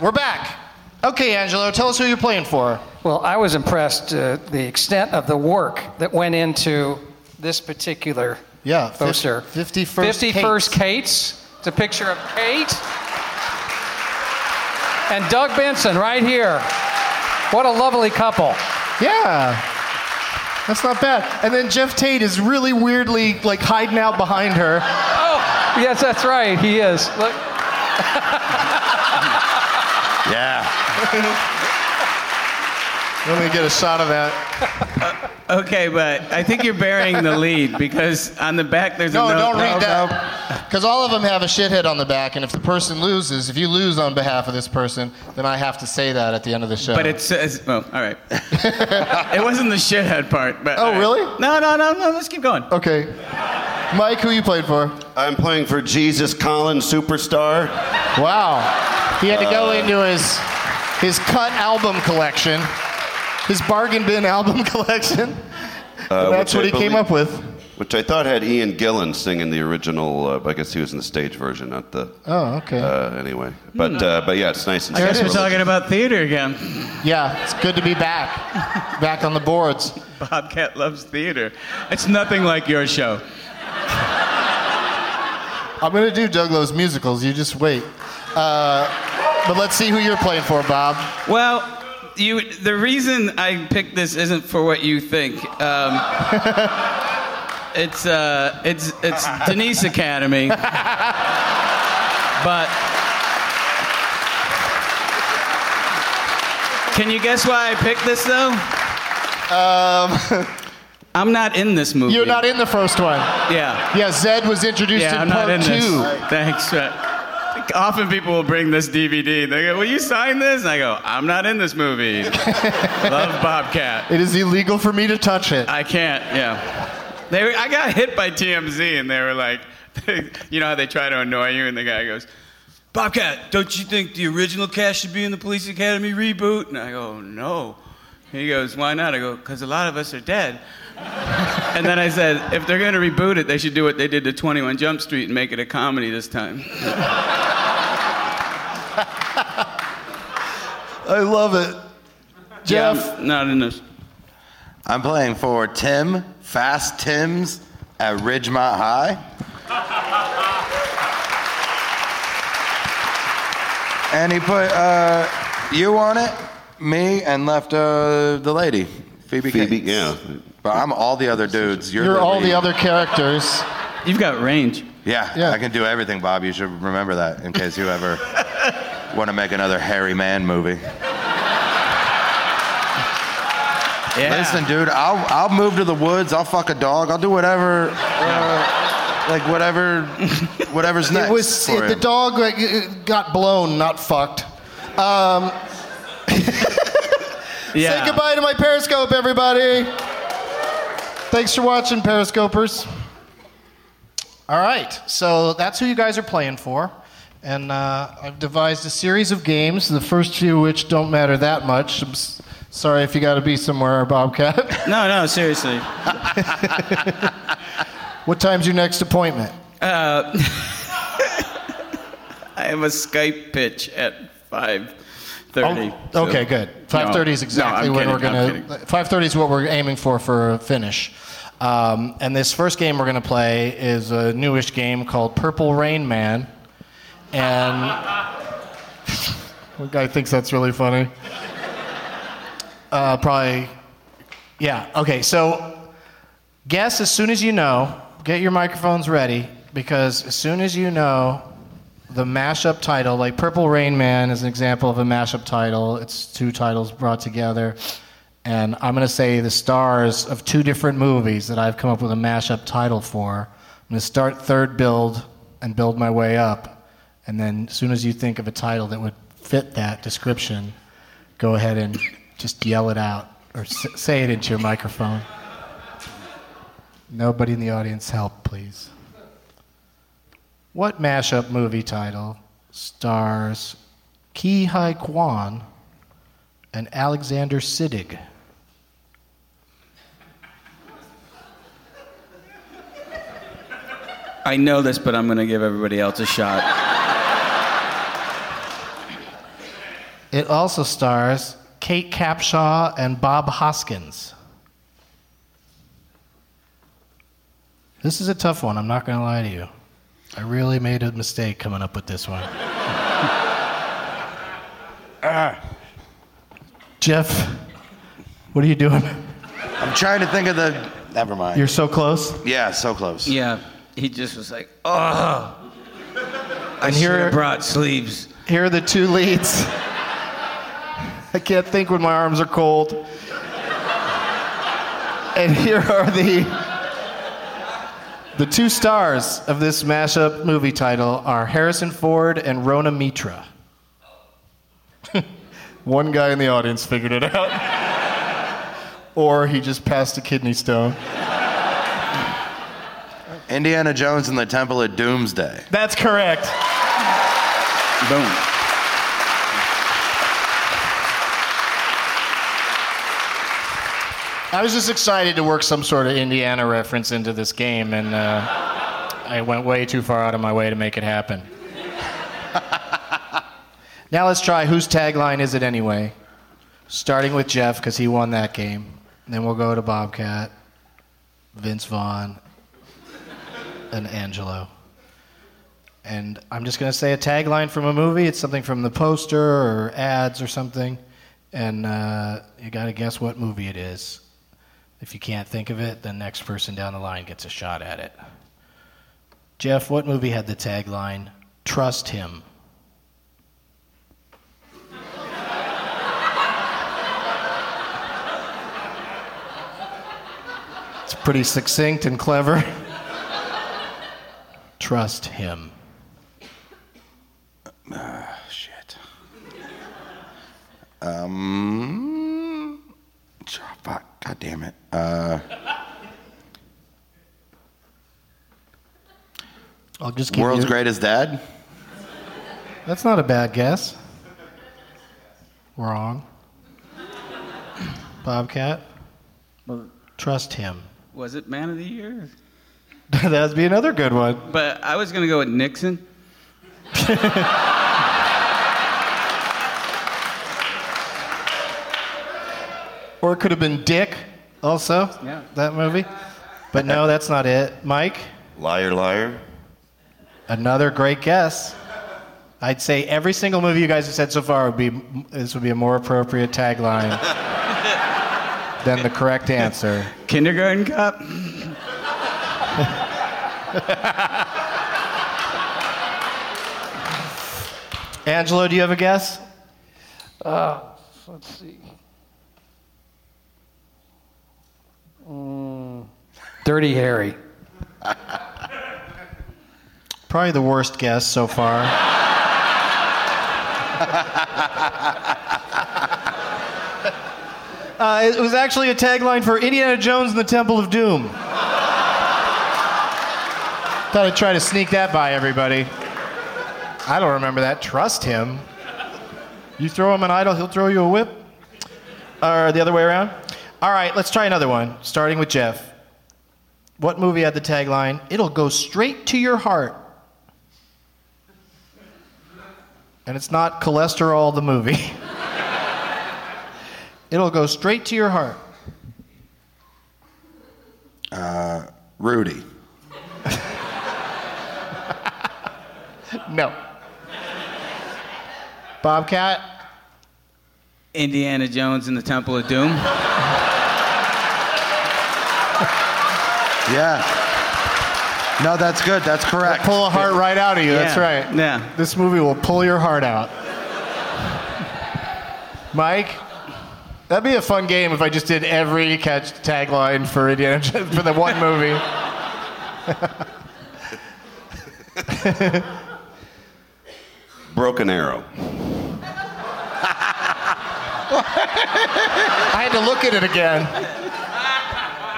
We're back. Okay, Angelo, tell us who you're playing for. Well, I was impressed uh, the extent of the work that went into this particular Yeah, poster. 51st 51st Kate's. It's a picture of Kate and Doug Benson right here. What a lovely couple. Yeah. That's not bad. And then Geoff Tate is really weirdly like hiding out behind her. Oh, yes, that's right. He is. Look. Yeah. Let me get a shot of that. Okay, but I think you're burying the lead because on the back there's No, a note. don't read oh, no, that. Because all of them have a shithead on the back, and if the person loses, if you lose on behalf of this person, then I have to say that at the end of the show. But it says, well, all right. it wasn't the shithead part, but. Oh, all right. really? No, no, no, no. Let's keep going. Okay. Mike, who you played for? I'm playing for Jesus Collins Superstar. Wow. He had to go into his his cut album collection, his bargain bin album collection. Uh, that's what I he came up with. Which I thought had Ian Gillan singing the original. Uh, I guess he was in the stage version, not the. Oh, okay. Uh, anyway, but uh, but yeah, it's nice and I guess we're talking about theater again. Yeah, it's good to be back. back on the boards. Bobcat loves theater. It's nothing like your show. I'm going to do Doug Loves musicals. You just wait. Uh, but let's see who you're playing for, Bob. Well, you. The reason I picked this isn't for what you think. Um, it's uh, it's it's Denise Academy, but. Can you guess why I picked this though? Um, I'm not in this movie. You're not in the first one. Yeah. Yeah, Zed was introduced yeah, in I'm part not in two. This. Thanks. Often people will bring this DVD. They go, "Will you sign this?" And I go, "I'm not in this movie." Love Bobcat. It is illegal for me to touch it. I can't. Yeah. They were, I got hit by TMZ, and they were like, you know how they try to annoy you, and the guy goes, "Bobcat, don't you think the original cast should be in the Police Academy reboot?" And I go, "No." He goes, "Why not?" I go, "Cause a lot of us are dead." and then I said, if they're going to reboot it, they should do what they did to 21 Jump Street and make it a comedy this time. I love it. Yeah, Geoff, I'm not in this. I'm playing for Tim, Fast Tim's at Ridgemont High. And he put uh, you on it, me, and left uh, the lady, Phoebe. Phoebe, Cates. yeah. But I'm all the other dudes. You're, you're the all lead. the other characters. You've got range. Yeah, Yeah. I can do everything, Bob. You should remember that in case you ever want to make another hairy man movie. Yeah. Listen, dude, I'll I'll move to the woods. I'll fuck a dog. I'll do whatever, uh, like whatever, whatever's next. It was for it, the dog like, got blown, not fucked. Um, yeah. Say goodbye to my Periscope, everybody. Thanks for watching, Periscopers. All right, so that's who you guys are playing for. And uh, I've devised a series of games, the first few of which don't matter that much. I'm s- sorry if you got to be somewhere, Bobcat. No, no, seriously. what time's your next appointment? Uh, I have a Skype pitch at 5.30. Oh, okay, good. 5:30 is exactly no, I'm when we're gonna. 5:30 is what we're aiming for for a finish. Um, and this first game we're gonna play is a newish game called Purple Rain Man, and one guy thinks that's really funny. Uh, probably, yeah. Okay, so guess as soon as you know. Get your microphones ready because as soon as you know the mashup title, like Purple Rain Man is an example of a mashup title. It's two titles brought together. And I'm going to say the stars of two different movies that I've come up with a mashup title for. I'm going to start third build and build my way up. And then as soon as you think of a title that would fit that description, go ahead and just yell it out or s- say it into your microphone. Nobody in the audience help, please. What mashup movie title stars Ke Huy Quan and Alexander Siddig? I know this, but I'm going to give everybody else a shot. It also stars Kate Capshaw and Bob Hoskins. This is a tough one, I'm not going to lie to you. I really made a mistake coming up with this one. Ah. Geoff, what are you doing? I'm trying to think of the. Never mind. You're so close. yeah, so close. Yeah, he just was like, oh, I And here- have brought sleeves. Here are the two leads. I can't think when my arms are cold. And here are the the two stars of this mashup movie title are Harrison Ford and Rona Mitra. One guy in the audience figured it out. or he just passed a kidney stone. Indiana Jones and the Temple of Doomsday. That's correct. Boom. I was just excited to work some sort of Indiana reference into this game, and uh, I went way too far out of my way to make it happen. now let's try whose tagline is it anyway? Starting with Geoff, because he won that game. Then we'll go to Bobcat, Vince Vaughn, and Angelo. And I'm just going to say a tagline from a movie. It's something from the poster or ads or something. And uh, you got to guess what movie it is. If you can't think of it, the next person down the line gets a shot at it. Geoff, what movie had the tagline, Trust Him? it's pretty succinct and clever. Trust Him. Uh, shit. Um. Fuck. God damn it. Uh. I'll just give World's you- greatest dad. That's not a bad guess. Wrong. Bobcat. Trust him. Was it Man of the Year? That'd be another good one. But I was gonna go with Nixon. Or it could have been Dick, also. Yeah. That movie. But no, that's not it. Mike, Liar, liar. another great guess. I'd say every single movie you guys have said so far would be this would be a more appropriate tagline than the correct answer. Kindergarten Cop. Angelo, do you have a guess? Uh, let's see. Mm, Dirty Harry. Probably the worst guess so far. Uh, it was actually a tagline for Indiana Jones and the Temple of Doom. Thought I'd try to sneak that by everybody. I don't remember that. Trust him. You throw him an idol, he'll throw you a whip. Or the other way around. All right, let's try another one, starting with Geoff. What movie had the tagline, It'll go straight to your heart? And it's not cholesterol, the movie. It'll go straight to your heart. Uh, Rudy. No. Bobcat? Indiana Jones and the Temple of Doom. Yeah. No, that's good. That's correct. Pull a heart right out of you. That's right. yeah. This movie will pull your heart out. Mike, that'd be a fun game if I just did every catch tagline for Indiana Jones for the one movie. Broken Arrow. I had to look at it again.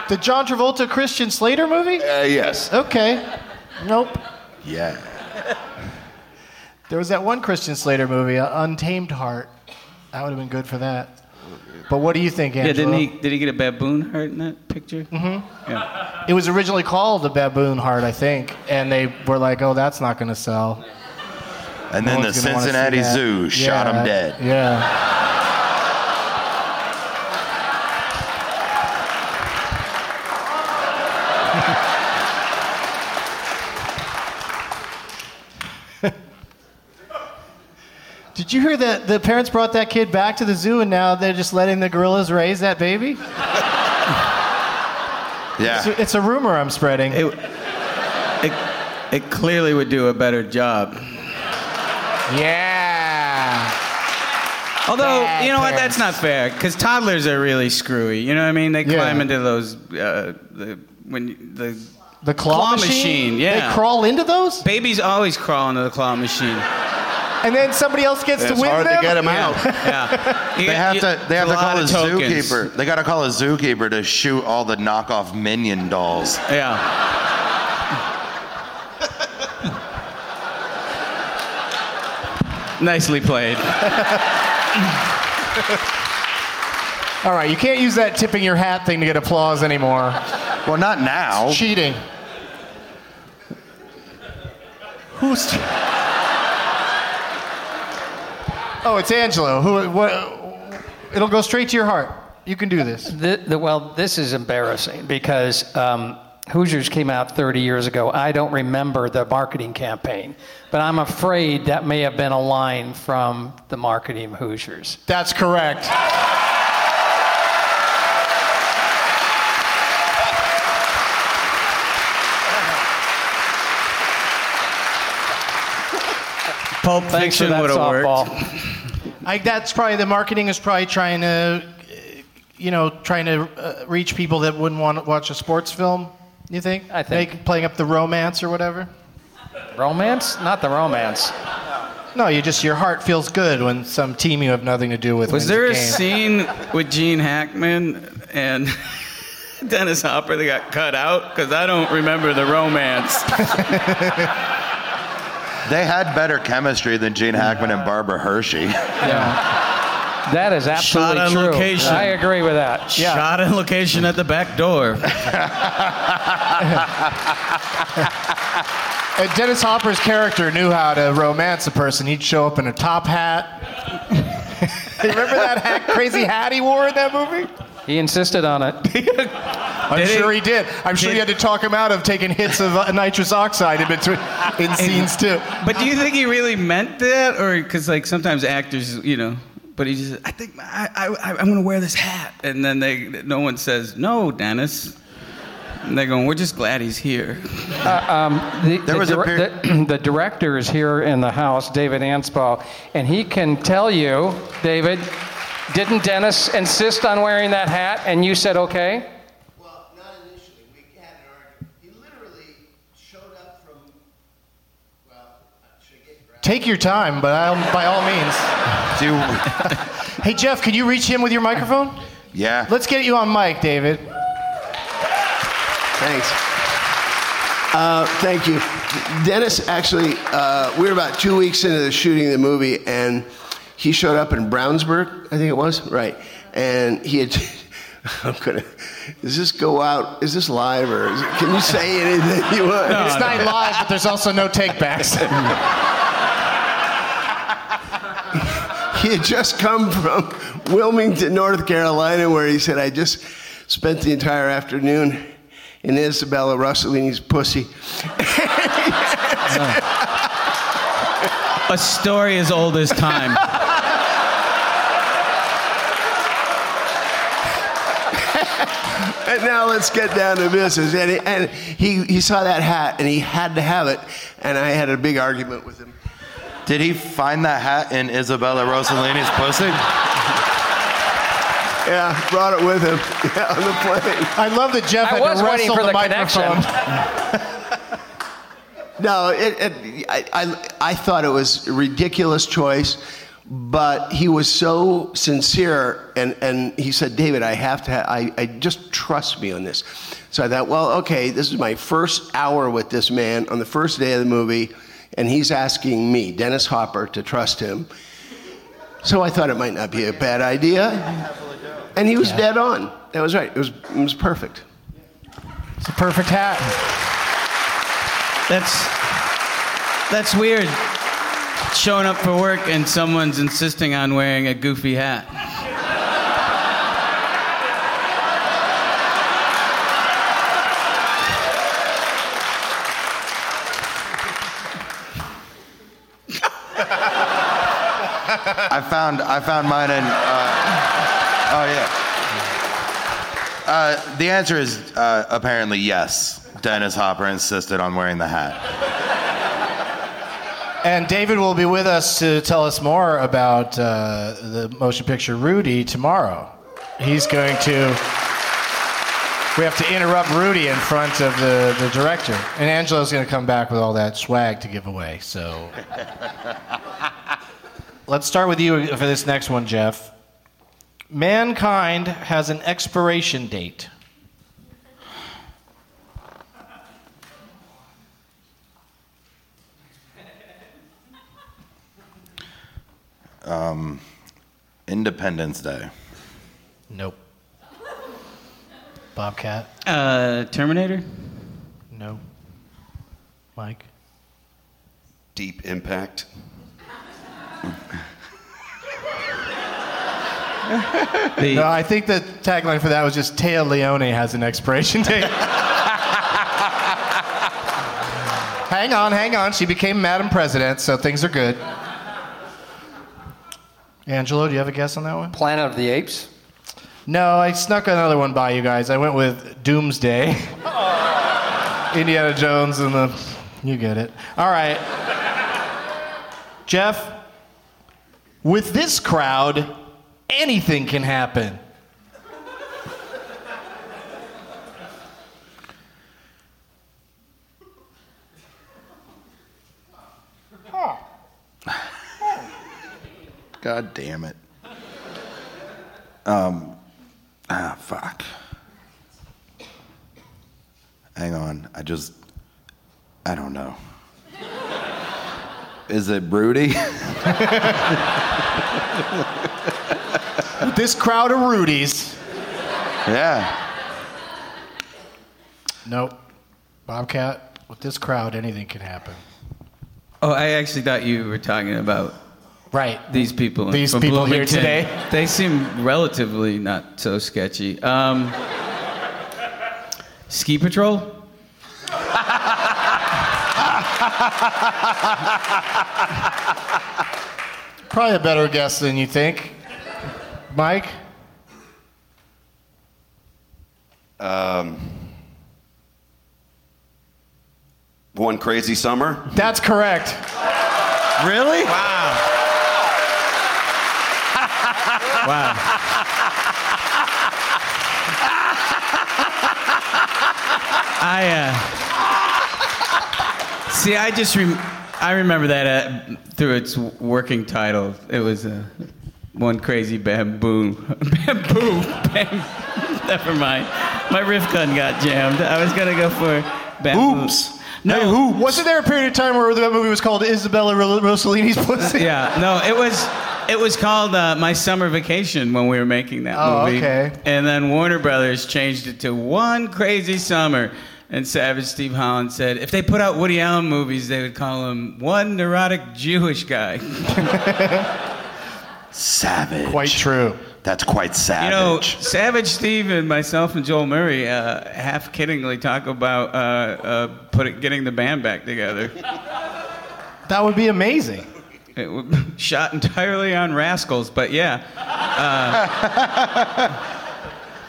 The John Travolta Christian Slater movie? Uh, yes. Okay. Nope. Yeah. There was that one Christian Slater movie, uh, Untamed Heart. That would have been good for that. But what do you think, Yeah, didn't he? Did he get a baboon heart in that picture? Mm-hmm. Yeah. It was originally called the Baboon Heart, I think, and they were like, "Oh, that's not going to sell." And No then the one's gonna wanna see Cincinnati that. Zoo shot him dead. Yeah. Did you hear that the parents brought that kid back to the zoo and now they're just letting the gorillas raise that baby? It's Yeah. a, it's a rumor I'm spreading. It, it, it clearly would do a better job. yeah. Although, Bad you know what? That's not fair because toddlers are really screwy. You know what I mean? They Yeah. climb into those uh, the when you- the The claw, Claw machine? machine, yeah. They crawl into those? babies always crawl into the claw machine. And then somebody else gets It's to win hard them? to get him out. Yeah. You They got- have you- to. They have to lot call a of tokens. zookeeper. They got to call a zookeeper to shoot all the knockoff minion dolls. Yeah. Nicely played. All right, you can't use that tipping your hat thing to get applause anymore. Well, not now. Cheating. Who's. Oh, it's Angelo. Who? What? It'll go straight to your heart. You can do this. The, the, well, this is embarrassing because um, Hoosiers came out 30 years ago. I don't remember the marketing campaign, but I'm afraid that may have been a line from the marketing Hoosiers. That's correct. Pulp Thanks Fiction would have worked. softball. I, that's probably the marketing is probably trying to, you know, trying to uh, reach people that wouldn't want to watch a sports film? You think? I think. Make, playing up the romance or whatever. Romance? Not the romance. No, you just your heart feels good when some team you have nothing to do with. Was wins there a a scene with Gene Hackman and Dennis Hopper that got cut out? Because I don't remember the romance. They had better chemistry than Gene Hackman and Barbara Hershey. Yeah. That is absolutely on true. location. I agree with that. Shot in location at the back door. And Dennis Hopper's character knew how to romance a person. He'd show up in a top hat. Remember that hat, crazy hat he wore in that movie? He insisted on it. I'm Did he? sure he did. I'm sure Did- you had to talk him out of taking hits of uh, nitrous oxide in between in scenes too. But do you think he really meant that, or because like sometimes actors, you know? But he just, I think I, I, I'm going to wear this hat, and then they, no one says no, Dennis. And they're going, we're just glad he's here. Uh, um, the, There the, was a dir- period- the, the director is here in the house, David Anspaugh, and he can tell you, David, didn't Dennis insist on wearing that hat and you said okay? Well, not initially. We had an argument. He literally showed up from. Well, should I get Take your time, but I'll, by all means. Do you, Hey Geoff, can you reach him with your microphone? yeah. Let's get you on mic, David. Thanks. Uh, thank you. Dennis actually, uh, we were about two weeks into the shooting of the movie, and he showed up in Brownsburg, I think it was, right? And he had. I'm gonna. Does this go out? Is this live or is can you say anything you want? it's not live, but there's also no takebacks. he had just come from Wilmington, North Carolina, where he said, I just spent the entire afternoon in Isabella Rossellini's pussy. A story as old as time. And now let's get down to business. And, he, and he, he saw that hat and he had to have it. And I had a big argument with him. Did he find that hat in Isabella Rossellini's pussy? Yeah, brought it with him yeah, on the plane. I love that Geoff I had was to waiting wrestle for the, the microphone. No, it, it, I, I, I thought it was a ridiculous choice, but he was so sincere, and, and he said, David, I have to, ha- I, I just trust me on this. So I thought, well, okay, this is my first hour with this man on the first day of the movie, and he's asking me, Dennis Hopper, to trust him. So I thought it might not be a bad idea. And he was dead on. That was right. It was, it was perfect. It's a perfect hat. That's that's weird. Showing up for work and someone's insisting on wearing a goofy hat. I found I found mine in. Uh, oh yeah. Uh, the answer is uh, apparently yes. Dennis Hopper insisted on wearing the hat. And David will be with us to tell us more about uh, the motion picture Rudy tomorrow. He's going to. We have to interrupt Rudy in front of the, the director. And Angelo's going to come back with all that swag to give away. So let's start with you for this next one, Geoff. Mankind has an expiration date. Um, Independence Day. Nope. Bobcat? Uh, Terminator? No. Mike? Deep impact. The, No, I think the tagline for that was just Téa Leoni has an expiration date. hang on, hang on. She became Madam President, so things are good. Angelo, do you have a guess on that one? Planet of the Apes? No, I snuck another one by you guys. I went with Doomsday. Indiana Jones and the. You get it. All right. Geoff, with this crowd, anything can happen. God damn it. Um, ah, fuck. Hang on. I just, I don't know. Is it Rudy? this crowd of Rudies. yeah. Nope. Bobcat, with this crowd, anything can happen. Oh, I actually thought you were talking about right these people. These from people here Bloomington. today? They seem relatively not so sketchy. Um, Ski Patrol. Probably a better guess than you think. Mike? Um, one crazy summer. That's correct. Really? Wow. wow. I uh, see. I just rem- I remember that uh, through its working title. It was uh, one crazy bamboo. bamboo. Bam- Never mind. My riff gun got jammed. I was gonna go for bamboo. Oops. No. Wasn't there a period of time where that movie was called Isabella Ro- Rossellini's Pussy? Yeah, no, it was it was called uh, My Summer Vacation when we were making that Oh, movie. okay. And then Warner Brothers changed it to One Crazy Summer. And Savage Steve Holland said if they put out Woody Allen movies, they would call him One Neurotic Jewish Guy. Savage. Quite true. That's quite savage. You know, Savage Steve and myself and Joel Murray uh, half kiddingly talk about uh, uh, put getting the band back together. That would be amazing. It was shot entirely on Rascals, but yeah.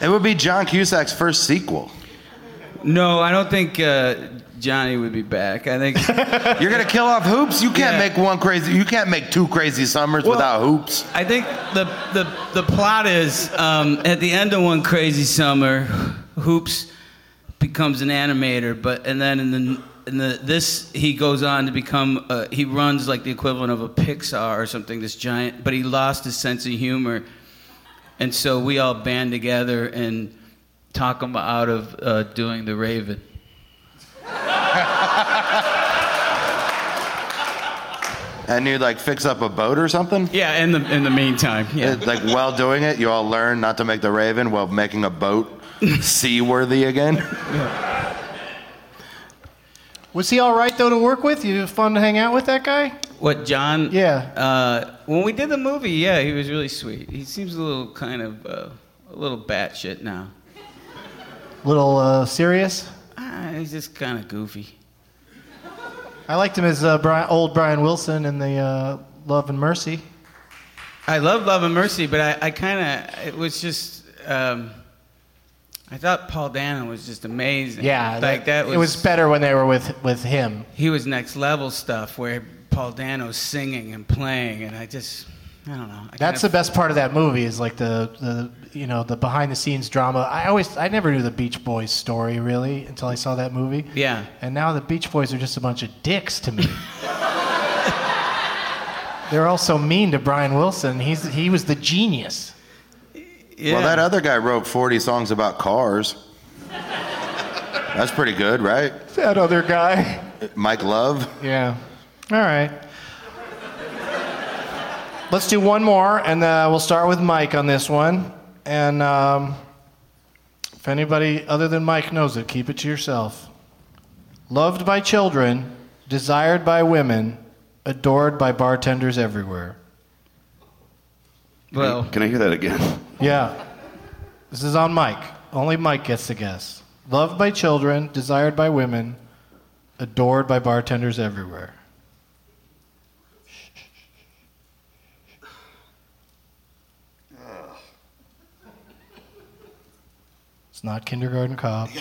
it would be John Cusack's first sequel. No, I don't think uh, Johnny would be back. I think You're gonna kill off Hoops. You can't Yeah. make one crazy. You can't make two crazy summers without Hoops. I think the the the plot is um, at the end of one crazy summer, Hoops becomes an animator, but and then in the in the this he goes on to become uh, he runs like the equivalent of a Pixar or something. This giant, but he lost his sense of humor, and so we all band together and talk him out of uh, doing the Raven. And you like fix up a boat or something. Yeah, in the in the meantime, yeah. It- like while doing it, you all learn not to make the Raven while making a boat seaworthy again. Was he all right though to work with? You fun to hang out with that guy? What John? Yeah. Uh, when we did the movie, yeah, he was really sweet. He seems a little kind of uh, a little batshit now. Little uh, serious. Ah, he's just kind of goofy. I liked him as uh, Brian, old Brian Wilson in the uh, Love and Mercy. I love Love and Mercy, but I, I kind of it was just. Um, I thought Paul Dano was just amazing. Yeah, like that was. It was better when they were with with him. He was next level stuff where Paul Dano's singing and playing, and I just. I don't know. I That's the best part of that movie is like the, the you know the behind the scenes drama. I always I never knew the Beach Boys story really until I saw that movie. Yeah. And now the Beach Boys are just a bunch of dicks to me. They're all so mean to Brian Wilson. He's he was the genius. Well, that other guy wrote 40 songs about cars. That's pretty good, right? That other guy. Mike Love. Yeah. All right. Let's do one more, and uh, we'll start with Mike on this one. And um, if anybody other than Mike knows it, keep it to yourself. Loved by children, desired by women, adored by bartenders everywhere. Well, can I hear that again? Yeah. This is on Mike. Only Mike gets to guess. Loved by children, desired by women, adored by bartenders everywhere. It's not kindergarten cop.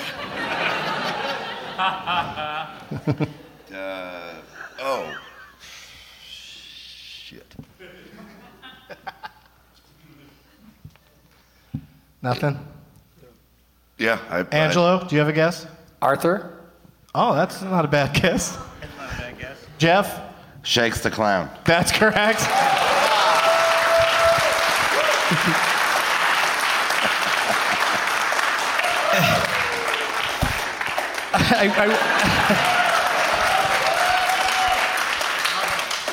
Uh, oh. Shit. Nothing? Yeah. I, I- Angelo, do you have a guess? Arthur? Oh, that's not a bad guess. Geoff? Shakes the clown. That's correct. I, I,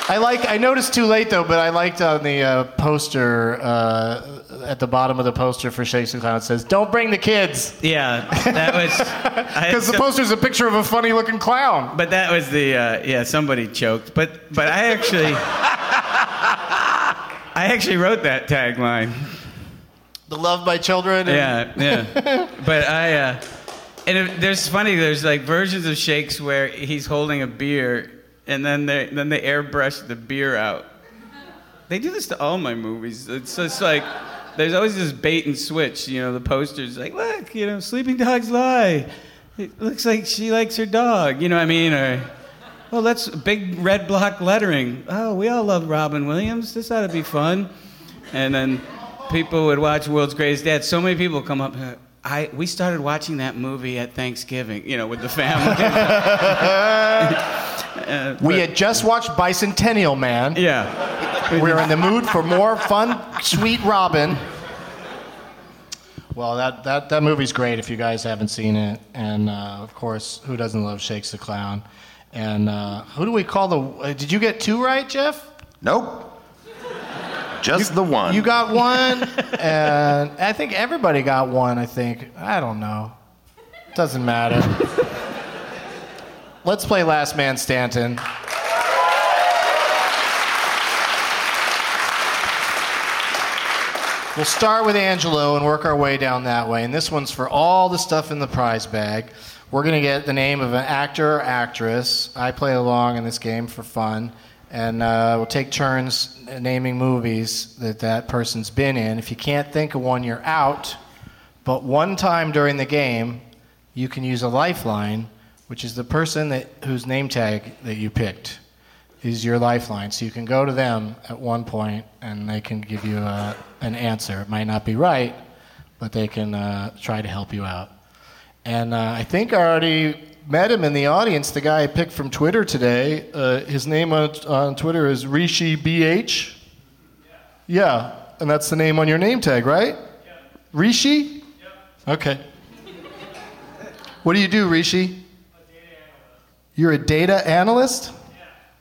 I like. I noticed too late though, but I liked on the uh, poster uh, at the bottom of the poster for Shakes the Clown. It says, "Don't bring the kids." Yeah, that was because the poster's a picture of a funny-looking clown. But that was the uh, yeah. Somebody choked, but but I actually I actually wrote that tagline. The love my children. Yeah, yeah. but I uh, and there's funny. There's like versions of Shakes where he's holding a beer, and then they then they airbrush the beer out. They do this to all my movies. It's just like there's always this bait and switch. You know, the posters like, look, you know, sleeping dogs lie. It looks like she likes her dog. You know what I mean? Or well, that's big red block lettering. Oh, we all love Robin Williams. This ought to be fun. And then people would watch World's Greatest Dad. So many people come up. I we started watching that movie at Thanksgiving. You know, with the family. Uh, We but- had just watched Bicentennial Man. Yeah. We're in the mood for more fun, sweet Robin. Well, that, that, that movie's great if you guys haven't seen it. And uh, of course, who doesn't love Shakes the Clown? And uh, who do we call the. Uh, did you get two right, Geoff? Nope. Just the one. You got one, and I think everybody got one, I think. I don't know. Doesn't matter. Let's play Last Man Standing. We'll start with Angelo and work our way down that way. And this one's for all the stuff in the prize bag. We're going to get the name of an actor or actress. I play along in this game for fun. And uh, we'll take turns naming movies that that person's been in. If you can't think of one, you're out. But one time during the game, you can use a lifeline, which is the person that, whose name tag that you picked is your lifeline. So you can go to them at one point and they can give you a, an answer. It might not be right, but they can uh, try to help you out. And uh, I think I already met him in the audience, the guy I picked from Twitter today. Uh, his name on, on Twitter is Rishi BH. Yeah, and that's the name on your name tag, right? Rishi? Okay. What do you do, Rishi? You're a data analyst?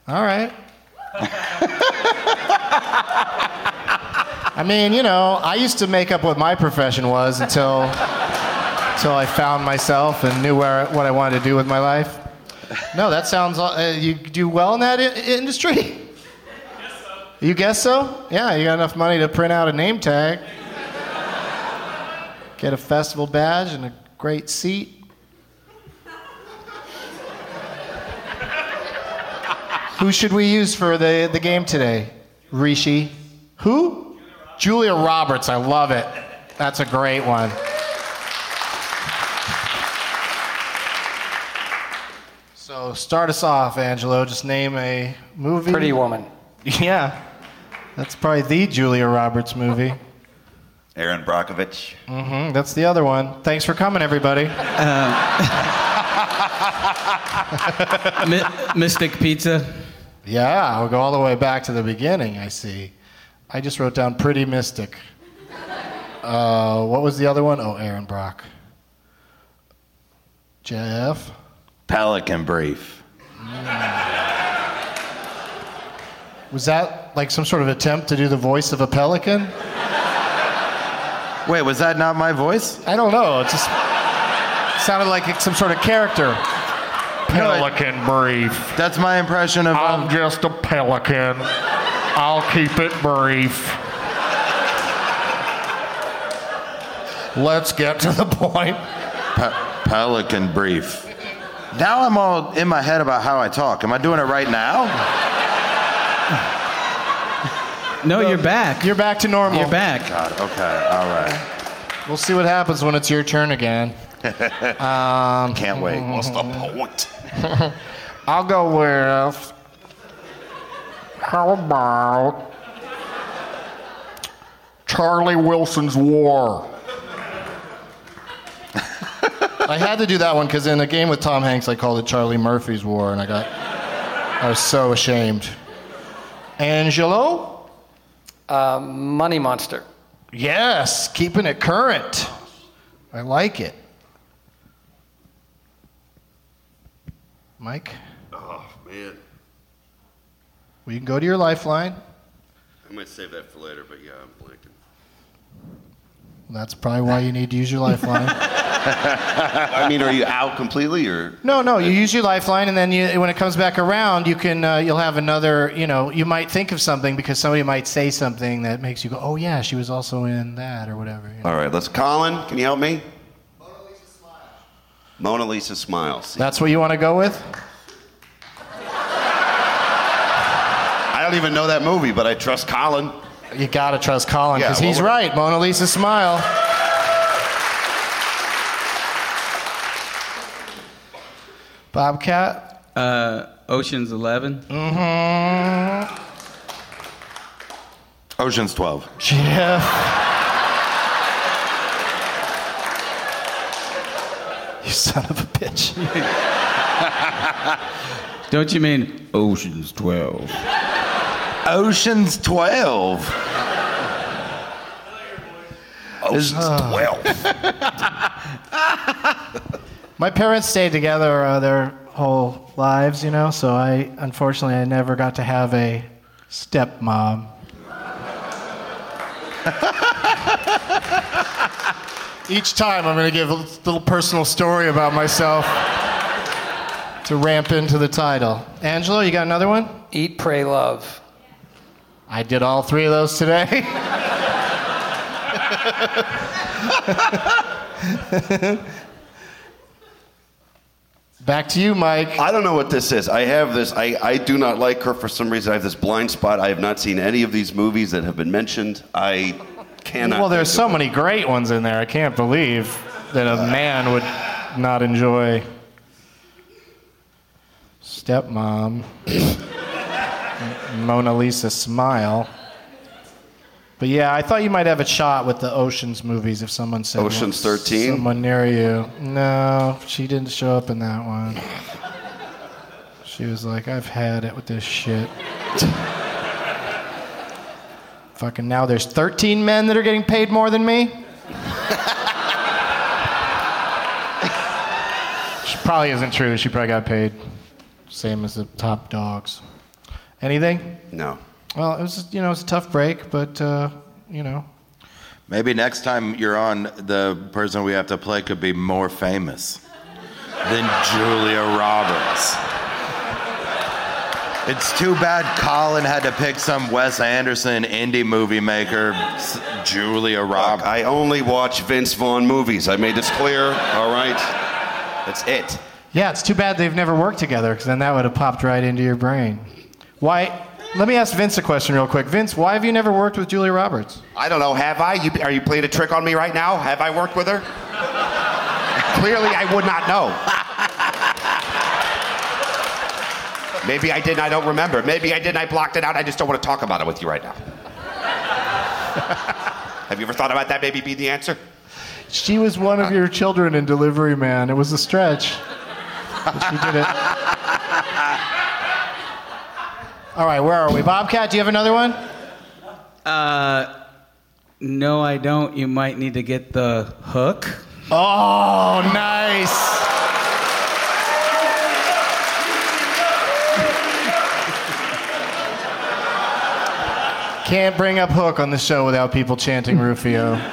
All right. I mean, you know, I used to make up what my profession was until until I found myself and knew where what I wanted to do with my life. No, that sounds. Uh, you do well in that I- industry. You guess so? Yeah, you got enough money to print out a name tag, get a festival badge, and a great seat. Who should we use for the, the game today? Rishi. Who? Julia Roberts. I love it. That's a great one. So start us off, Angelo. Just name a movie. Pretty Woman. Yeah. That's probably the Julia Roberts movie. Erin Brockovich. Mm-hmm. That's the other one. Thanks for coming, everybody. Mi- Mystic Pizza. Yeah, we'll go all the way back to the beginning, I see. I just wrote down Pretty Mystic. Uh, what was the other one? Oh, Erin Brock. Geoff? Pelican Brief. Was that like some sort of attempt to do the voice of a pelican? Wait, was that not my voice? I don't know. It just sounded like some sort of character. Pelican brief. That's my impression of. I'm just a pelican. I'll keep it brief. Let's get to the point. Pe- Pelican Brief. Now I'm all in my head about how I talk. Am I doing it right now? No, you're back. You're back to normal. You're back. God, okay, all right. We'll see what happens when it's your turn again. Um, Can't wait. What's the point? I'll go with. How about Charlie Wilson's War? I had to do that one because in a game with Tom Hanks, I called it Charlie Murphy's War, and I got. I was so ashamed. Angelo? Uh, Money Monster. Yes, keeping it current. I like it. Mike, Oh, man. well, you can go to your lifeline. I might save that for later, but yeah, I'm blanking. That's probably why you need to use your lifeline. I mean, are you out completely or? No, no. You use your lifeline, and then you, when it comes back around, you can uh, you'll have another. You know, you might think of something because somebody might say something that makes you go, "Oh yeah, she was also in that" or whatever. you know. All right, let's. Colin, can you help me? Mona Lisa smile. Mona Lisa smiles. That's what you want to go with? I don't even know that movie, but I trust Colin. You gotta trust Colin Yeah, because well, he's what- right. Mona Lisa smile. Bobcat. Uh, Ocean's 11. Mm-hmm. Ocean's 12. Geoff. You son of a bitch. Don't you mean Ocean's 12? Ocean's 12. Ocean's Oh. 12. My parents stayed together uh, their whole lives, you know, so I unfortunately I never got to have a stepmom. Each time I'm going to give a little personal story about myself to ramp into the title. Angelo, you got another one? Eat, pray, love. I did all three of those today. Back to you, Mike. I don't know what this is. I have this. I, I do not like her for some reason. I have this blind spot. I have not seen any of these movies that have been mentioned. I cannot. well, there's so many great ones in there. I can't believe that a man would not enjoy Stepmom, Mona Lisa Smile. But yeah, I thought you might have a shot with the Oceans movies if someone said Ocean's 13? Someone near you. No, she didn't show up in that one. She was like, I've had it with this shit. Fucking now there's 13 men that are getting paid more than me? She probably isn't true. She probably got paid same as the top dogs. Anything? No. Well, it was you know it was a tough break, but uh, you know Maybe next time you're on, the person we have to play could be more famous than Julia Roberts. It's too bad Colin had to pick some Wes Anderson indie movie maker, Julia Roberts. I only watch Vince Vaughn movies. I made this clear. All right. That's it. yeah, it's too bad they've never worked together because then that would have popped right into your brain. Why? Let me ask Vince a question real quick. Vince, why have you never worked with Julia Roberts? I don't know. Have I? You, are you playing a trick on me right now? Have I worked with her? Clearly, I would not know. Maybe I did. and I don't remember. Maybe I did. and I blocked it out. I just don't want to talk about it with you right now. Have you ever thought about that? Maybe be the answer. She was one of uh, your children in Delivery Man. It was a stretch. But she did it. All right, where are we? Bobcat, do you have another one? Uh, no, I don't. You might need to get the hook. Oh, nice. Can't bring up Hook on the show without people chanting Rufio.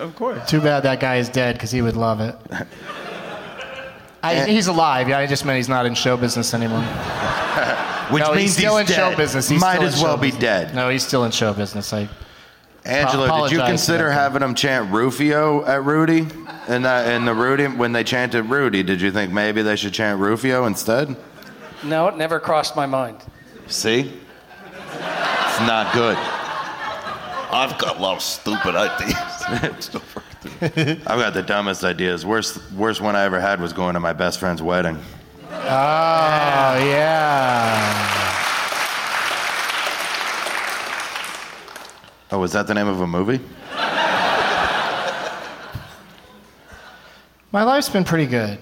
Of course. Too bad that guy is dead because he would love it. I, he's alive. Yeah, I just meant he's not in show business anymore. Which no, means he's still he's in show dead. business. He's Might still in as well show be business. dead. No, he's still in show business. I, Angelo, did apologize you for consider that. having them chant Rufio at Rudy? And that, in the Rudy, when they chanted Rudy, did you think maybe they should chant Rufio instead? No, it never crossed my mind. See? It's not good. I've got a lot of stupid ideas. I've got the dumbest ideas. Worst, worst one I ever had was going to my best friend's wedding. oh yeah. Oh, was that the name of a movie? My life's been pretty good.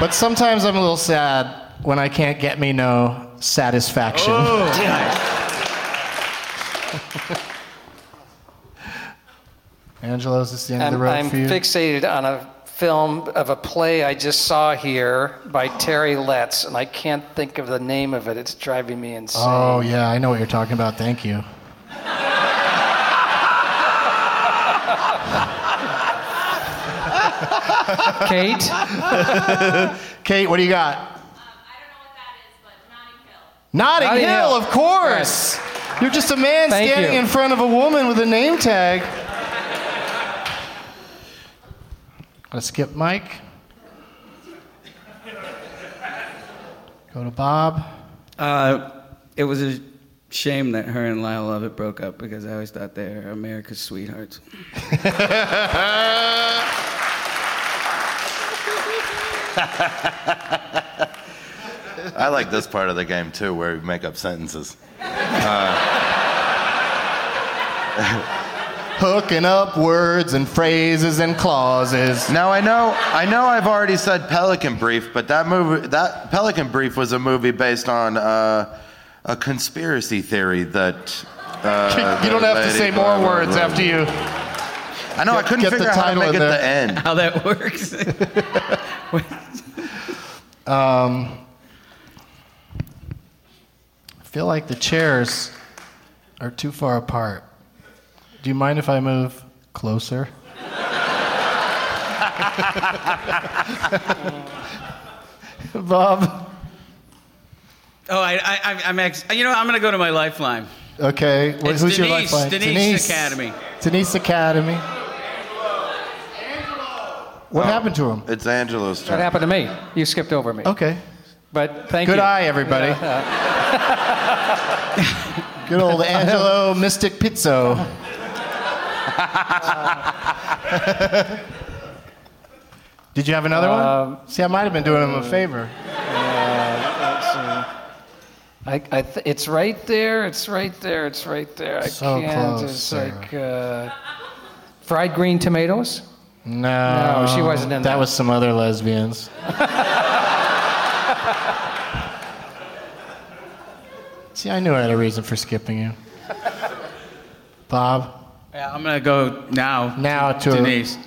but sometimes I'm a little sad when I can't get me no satisfaction. Oh, Angelo's is this the end of I'm, the road I'm for you. fixated on a film of a play I just saw here by Terry Letts, and I can't think of the name of it. It's driving me insane. oh yeah, I know what you're talking about. Thank you. Kate? Kate, what do you got? Notting, Notting Hill, Hill. of course. You're just a man Thank standing you. in front of a woman with a name tag. Gonna skip Mike. Go to Bob. Uh, it was a shame that her and Lyle Lovett broke up because I always thought they were America's sweethearts. I like this part of the game too, where we make up sentences. Hooking up words and phrases and clauses. Now I know, I know, I've already said Pelican Brief, but that movie, that Pelican Brief was a movie based on uh, a conspiracy theory that. Uh, you don't the have to say more words after you. I know. I couldn't get the figure out how to title make it there. the end. How that works. Um, I feel like the chairs are too far apart. Do you mind if I move closer? Bob. oh, I, I, I- I'm ex- you know, I'm gonna go to my lifeline. Okay. wh- It's who's your Denise, lifeline? Denise Denise Academy. Denise Academy. What oh. happened to him? It's Angelo's That turn. happened to me. You skipped over me. Okay. But thank Good you. eye, everybody. Good old Angelo Mystic Pizzo. Did you have another Um, one? See, I might have been doing him a favor. I, I th- it's right there. It's right there. It's right there. I So can't. close, it's Sarah. like uh, fried green tomatoes. No, No, she wasn't in that. that. was some other lesbians. See, I knew I had a reason for skipping you. Bob, Yeah, I'm gonna go now. now to Denise.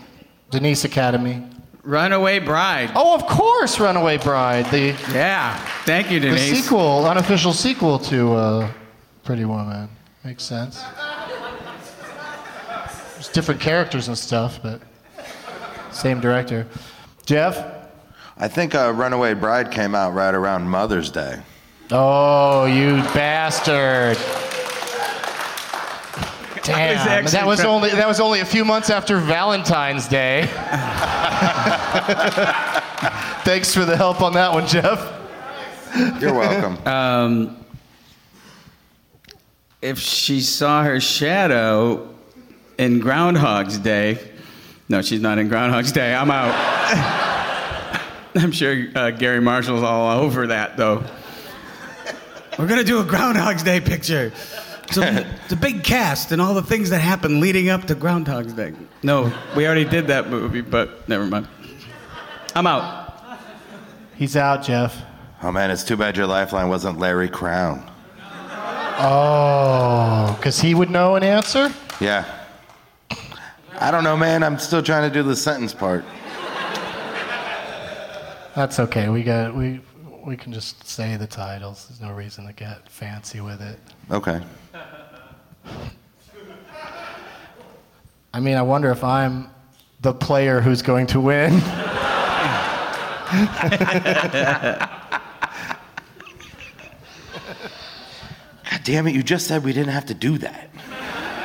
Denise Academy. Runaway Bride. Oh, of course, Runaway Bride, the Yeah. Thank you, the Denise. sequel, unofficial sequel to uh, Pretty Woman. Makes sense. There's different characters and stuff, but same director. Geoff. I think uh, Runaway Bride came out right around Mother's Day. Oh, you bastard! Damn, that was only that was only a few months after Valentine's Day. Thanks for the help on that one, Geoff. You're welcome. Um, if she saw her shadow in Groundhog's Day, no, she's not in Groundhog's Day. I'm out. I'm sure uh, Garry Marshall's all over that, though. We're gonna do a Groundhog's Day picture. It's a, it's a big cast and all the things that happen leading up to Groundhog's Day. No, we already did that movie, but never mind. I'm out. He's out, Geoff. Oh man, it's too bad your lifeline wasn't Larry Crowne. Oh, because he would know an answer. Yeah. I don't know, man. I'm still trying to do the sentence part. That's okay. We got we we can just say the titles. There's no reason to get fancy with it. Okay. I mean, I wonder if I'm the player who's going to win. God damn it, you just said we didn't have to do that.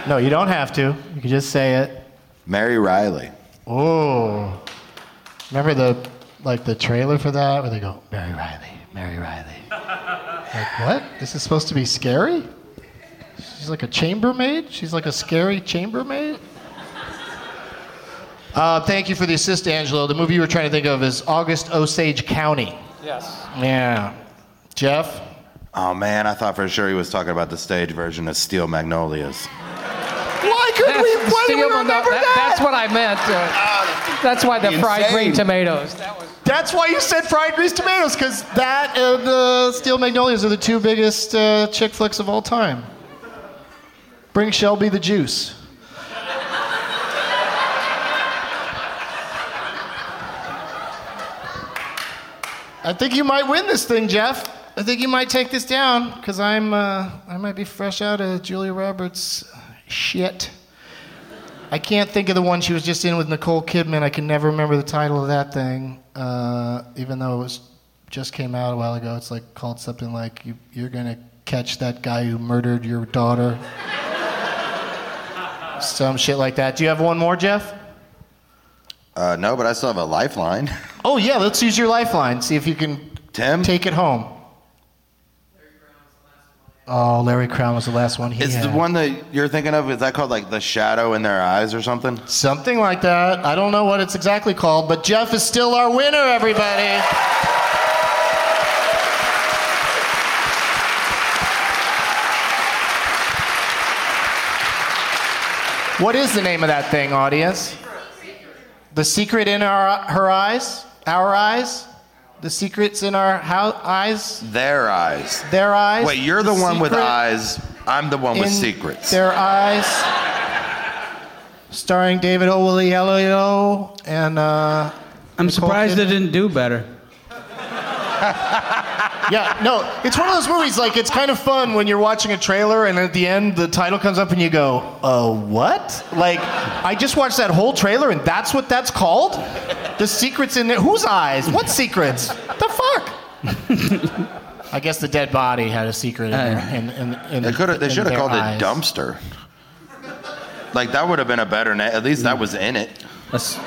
no, you don't have to. You can just say it. Mary Reilly. Oh, remember the like the trailer for that where they go Mary Reilly, Mary Reilly. like what? This is supposed to be scary? She's like a chambermaid. She's like a scary chambermaid. Uh, thank you for the assist, Angelo. The movie you were trying to think of is August Osage County. Yes. Yeah. Geoff? Oh man, I thought for sure he was talking about the stage version of Steel Magnolias. Why couldn't we? Why did we Steel- remember that- that? That's what I meant. uh, that's why the fried Insane. green tomatoes. That was That's why you said fried greased tomatoes, because that and uh, Steel Magnolias are the two biggest uh, chick flicks of all time. Bring Shelby the juice. I think you might win this thing, Geoff. I think you might take this down because I'm uh, I might be fresh out of Julia Roberts shit. I can't think of the one she was just in with Nicole Kidman. I can never remember the title of that thing, uh, even though it was just came out a while ago. It's like called something like you, "You're gonna catch that guy who murdered your daughter." Some shit like that. Do you have one more, Geoff? Uh, no, but I still have a lifeline. Oh yeah, let's use your lifeline. See if you can Tim? take it home. Oh, Larry Crowne was the last one he Is had. the one that you're thinking of, is that called like the shadow in their eyes or something? Something like that. I don't know what it's exactly called, but Geoff is still our winner, everybody. What is the name of that thing, audience? The secret in our her eyes, our eyes, the secrets in our how, eyes, Their eyes. their eyes. Wait, you're the one with eyes. I'm the one with secrets. Their eyes. Starring David Oyelowo and. Uh, I'm Nicole surprised Kidman. it didn't do better. Yeah, no, it's one of those movies. Like it's kind of fun when you're watching a trailer and at the end the title comes up and you go, "Uh, what?" Like I just watched that whole trailer and that's what that's called. The secrets in there. Whose eyes? What secrets? the fuck? I guess the dead body had a secret in there. In, in, in, They could have. They should have called eyes. it dumpster. Like that would have been a better name. At least that was in it.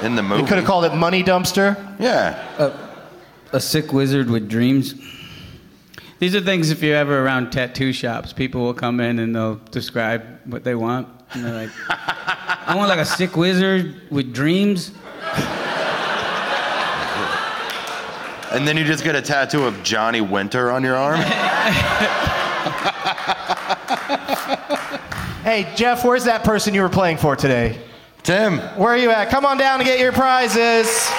In the movie. They could have called it Money Dumpster. Yeah. A sick wizard with dreams. These are things if you're ever around tattoo shops, people will come in and they'll describe what they want. And they're like, I want like a sick wizard with dreams. And then you just get a tattoo of Johnny Winter on your arm. Hey, Geoff, where's that person you were playing for today? Tim. Where are you at? Come on down to get your prizes.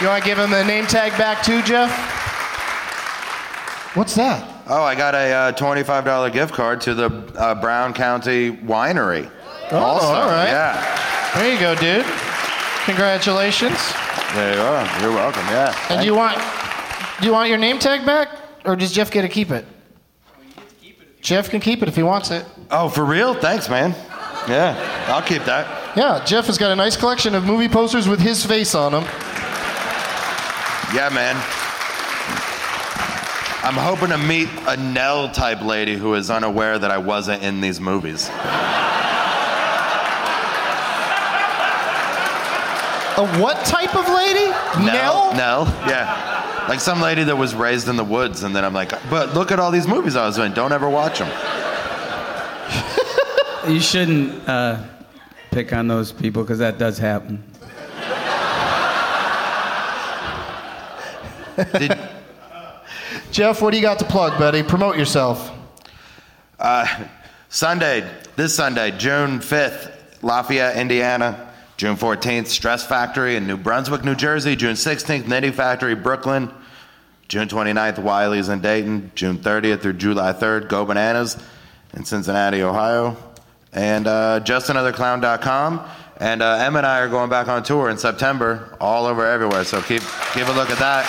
You want to give him the name tag back too, Geoff? What's that? Oh, I got a uh, twenty-five dollar gift card to the uh, Brown County Winery. Oh, also. all right. Yeah. There you go, dude. Congratulations. There you are. You're welcome. Yeah. And do you want do you want your name tag back, or does Geoff get to keep it? Geoff can keep it if he wants it. Oh, for real? Thanks, man. Yeah, I'll keep that. Yeah, Geoff has got a nice collection of movie posters with his face on them. Yeah, man. I'm hoping to meet a Nell type lady who is unaware that I wasn't in these movies. A what type of lady? Nell? Nell? Yeah. Like some lady that was raised in the woods, and then I'm like, but look at all these movies I was in. Don't ever watch them. You shouldn't uh, pick on those people because that does happen. Geoff, what do you got to plug, buddy? Promote yourself. Uh, Sunday, this Sunday, June 5th, Lafayette, Indiana. June 14th, Stress Factory in New Brunswick, New Jersey. June 16th, Knitting Factory, Brooklyn. June 29th, Wiley's in Dayton. June 30th through July 3rd, Go Bananas in Cincinnati, Ohio. And uh, justanotherclown.com. And uh, Em and I are going back on tour in September, all over everywhere. So keep give a look at that.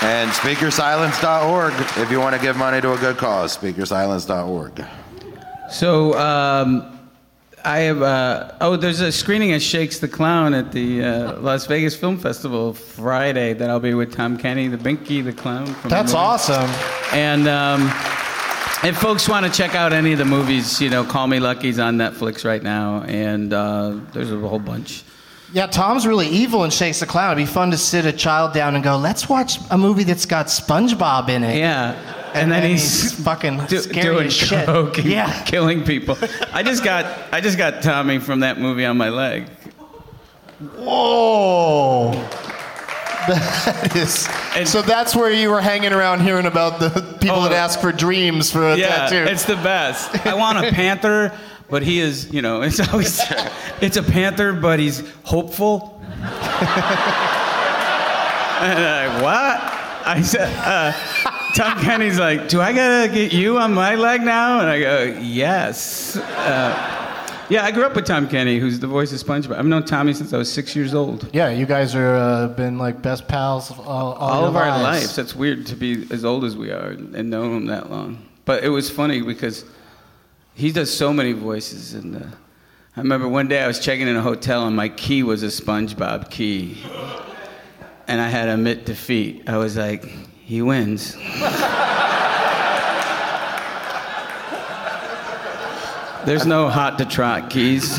And speakersilence.org if you want to give money to a good cause. Speakersilence.org. So, um, I have. Uh, oh, there's a screening of Shakes the Clown at the uh, Las Vegas Film Festival Friday that I'll be with Tom Kenny, the Binky the Clown. From That's the awesome. And um, if folks want to check out any of the movies, you know, Call Me Lucky's on Netflix right now, and uh, there's a whole bunch. Yeah, Tom's really evil and shakes the clown. It'd be fun to sit a child down and go, let's watch a movie that's got SpongeBob in it. Yeah. And, then then he's he's fucking do- scary doing as shit. coke and Yeah. killing people. I just got I just got Tommy from that movie on my leg. Whoa. That is. so that's where you were hanging around hearing about the people that ask for dreams for a Oh. yeah, tattoo. it's the best. I want a panther, but he is, you know, it's always it's a panther, but he's hopeful. and I'm like, what? I said, uh, Tom Kenny's like, do I gotta get you on my leg now? And I go, yes. Uh, Yeah, I grew up with Tom Kenny, who's the voice of SpongeBob. I've known Tommy since I was six years old. Yeah, you guys are uh, been like best pals all, all, All of our lives. lives. That's weird to be as old as we are and know him that long. But it was funny because he does so many voices. And uh, I remember one day I was checking in a hotel and my key was a SpongeBob key. And I had to admit defeat. I was like, he wins. There's no hot to trot keys.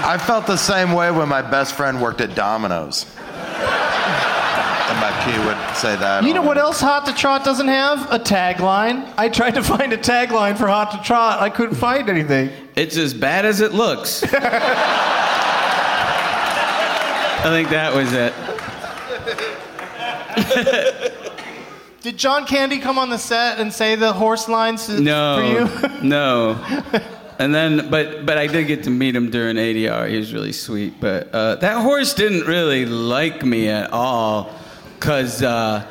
I felt the same way when my best friend worked at Domino's. and my key would say that. You know what else Hot to Trot doesn't have? A tagline. I tried to find a tagline for Hot to Trot. I couldn't find anything. It's as bad as it looks. I think that was it. Did John Candy come on the set and say the horse lines for No, you? no. And then, but but I did get to meet him during ADR. He was really sweet. But uh, that horse didn't really like me at all, cause uh,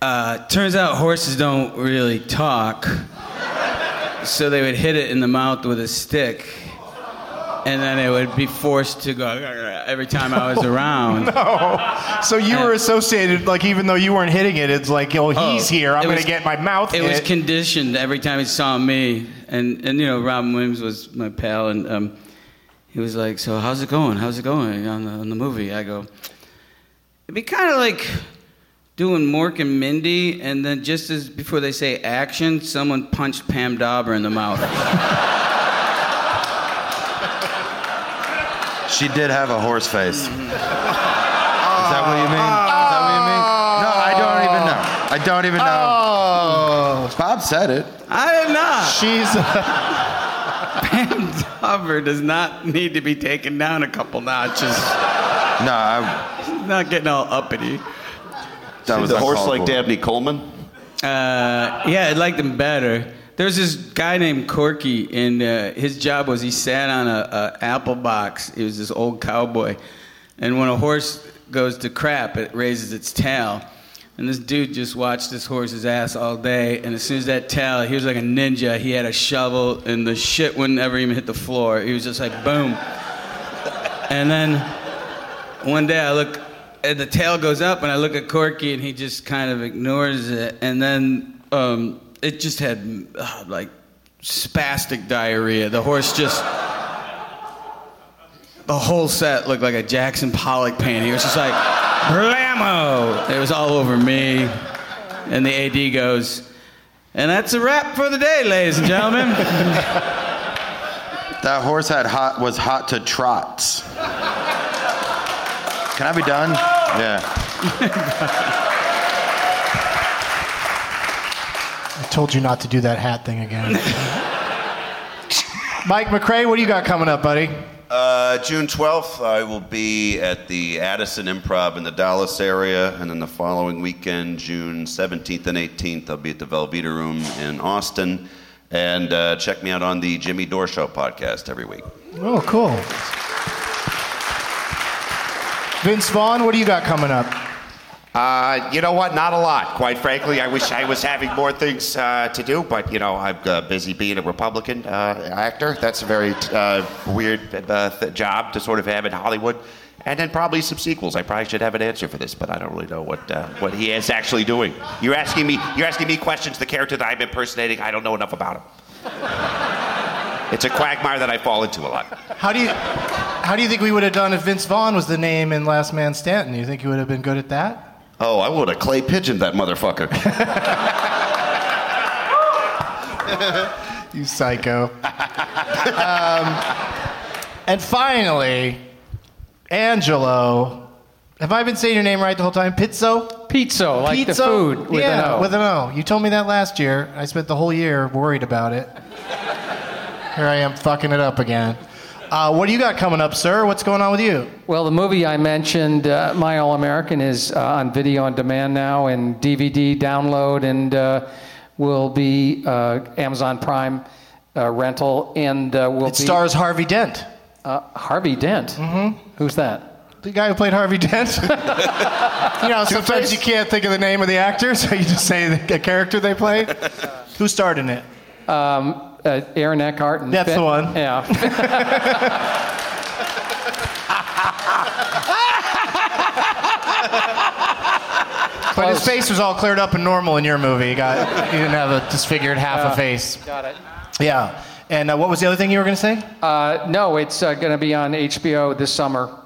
uh, turns out horses don't really talk. So they would hit it in the mouth with a stick, and then it would be forced to go every time I was around. no. So you were associated, like even though you weren't hitting it, it's like, oh, he's here. I'm going to get my mouth It hit. was conditioned every time he saw me, and and you know Robin Williams was my pal, and um, he was like, "So how's it going? How's it going on the, on the movie?" I go, "It'd be kind of like doing Mork and Mindy, and then just as before they say action, someone punched Pam Dawber in the mouth." She did have a horse face. Is that what you mean? Is that what you mean? No, I don't even know. I don't even know. Oh. Bob said it. I did not. She's. Pam Dawber does not need to be taken down a couple notches. No, I, She's not getting all uppity. that was the horse like for. Dabney Coleman? Uh, yeah, I liked him better. There's this guy named Corky, and uh, his job was he sat on a, a apple box. He was this old cowboy, and when a horse goes to crap, it raises its tail. And this dude just watched this horse's ass all day, and as soon as that tail, he was like a ninja. He had a shovel, and the shit wouldn't ever even hit the floor. He was just like boom. And then one day I look, and the tail goes up, and I look at Corky, and he just kind of ignores it. And then um, it just had uh, like spastic diarrhea. The horse just, the whole set looked like a Jackson Pollock painting. It was just like, blammo! It was all over me. And the AD goes, and that's a wrap for the day, ladies and gentlemen. That horse had hot was hot to trots. Can I be done? Yeah. I told you not to do that hat thing again. Mike McRae, what do you got coming up, buddy? Uh, June 12th, I will be at the Addison Improv in the Dallas area, and then the following weekend, June 17th and 18th, I'll be at the Velveeta Room in Austin. And uh, check me out on the Jimmy Dore Show podcast every week. Oh, cool. Vince Vaughn, what do you got coming up? Uh, you know what? Not a lot, quite frankly. I wish I was having more things uh, to do, but you know, I'm uh, busy being a Republican uh, actor. That's a very uh, weird uh, th- job to sort of have in Hollywood. And then probably some sequels. I probably should have an answer for this, but I don't really know what what he is actually doing. You're asking me. You're asking me questions. The character that I'm impersonating, I don't know enough about him. It's a quagmire that I fall into a lot. How do you how do you think we would have done if Vince Vaughn was the name in Last Man Standing? You think you would have been good at that? Oh, I would have clay pigeoned that motherfucker. you psycho. um, and finally, Angelo. Have I been saying your name right the whole time? Pizzo? Pizzo, like the food with yeah, an O. with an O. You told me that last year. I spent the whole year worried about it. Here I am fucking it up again. Uh, what do you got coming up, sir? What's going on with you? Well, the movie I mentioned, uh, My All American, is uh, on video on demand now and DVD download and uh, will be uh, Amazon Prime uh, rental and uh, will It be. stars Harvey Dent. Uh, Harvey Dent? Mm-hmm. Who's that? The guy who played Harvey Dent. you know, sometimes you can't think of the name of the actor, so you just say the, the character they played. Who starred in it? Um, uh, Aaron Eckhart and That's Finn- the one. Yeah. But his face was all cleared up and normal in your movie. He got didn't have a disfigured half Yeah. a face. Got it. Yeah. And uh, what was the other thing you were going to say? Uh, no, it's uh, going to be on HBO this summer,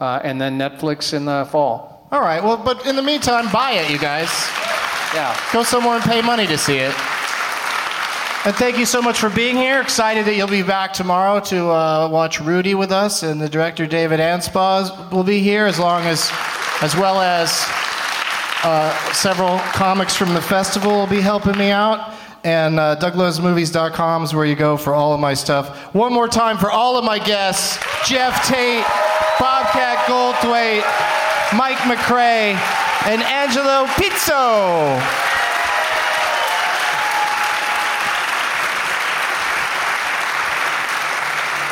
uh, and then Netflix in the fall. All right. Well, but in the meantime, buy it, you guys. Yeah. Go somewhere and pay money to see it. And thank you so much for being here. Excited that you'll be back tomorrow to uh, watch Rudy with us, and the director David Anspaugh will be here, as long as, as well as uh, several comics from the festival will be helping me out. And uh, DougLovesMovies.com is where you go for all of my stuff. One more time for all of my guests: Geoff Tate, Bobcat Goldthwait, Mike McRae, and Angelo Pizzo.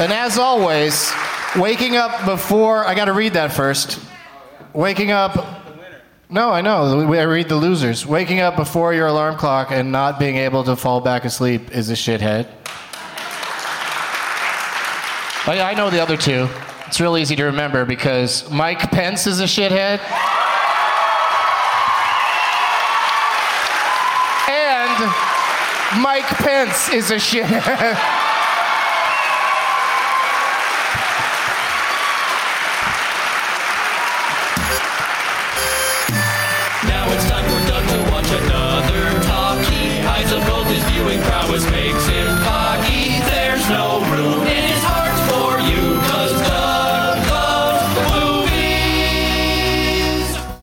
And as always, waking up before I got to read that first. Waking up. No, I know. I read the losers. Waking up before your alarm clock and not being able to fall back asleep is a shithead. I, I know the other two. It's real easy to remember because Mike Pence is a shithead. And Mike Pence is a shithead.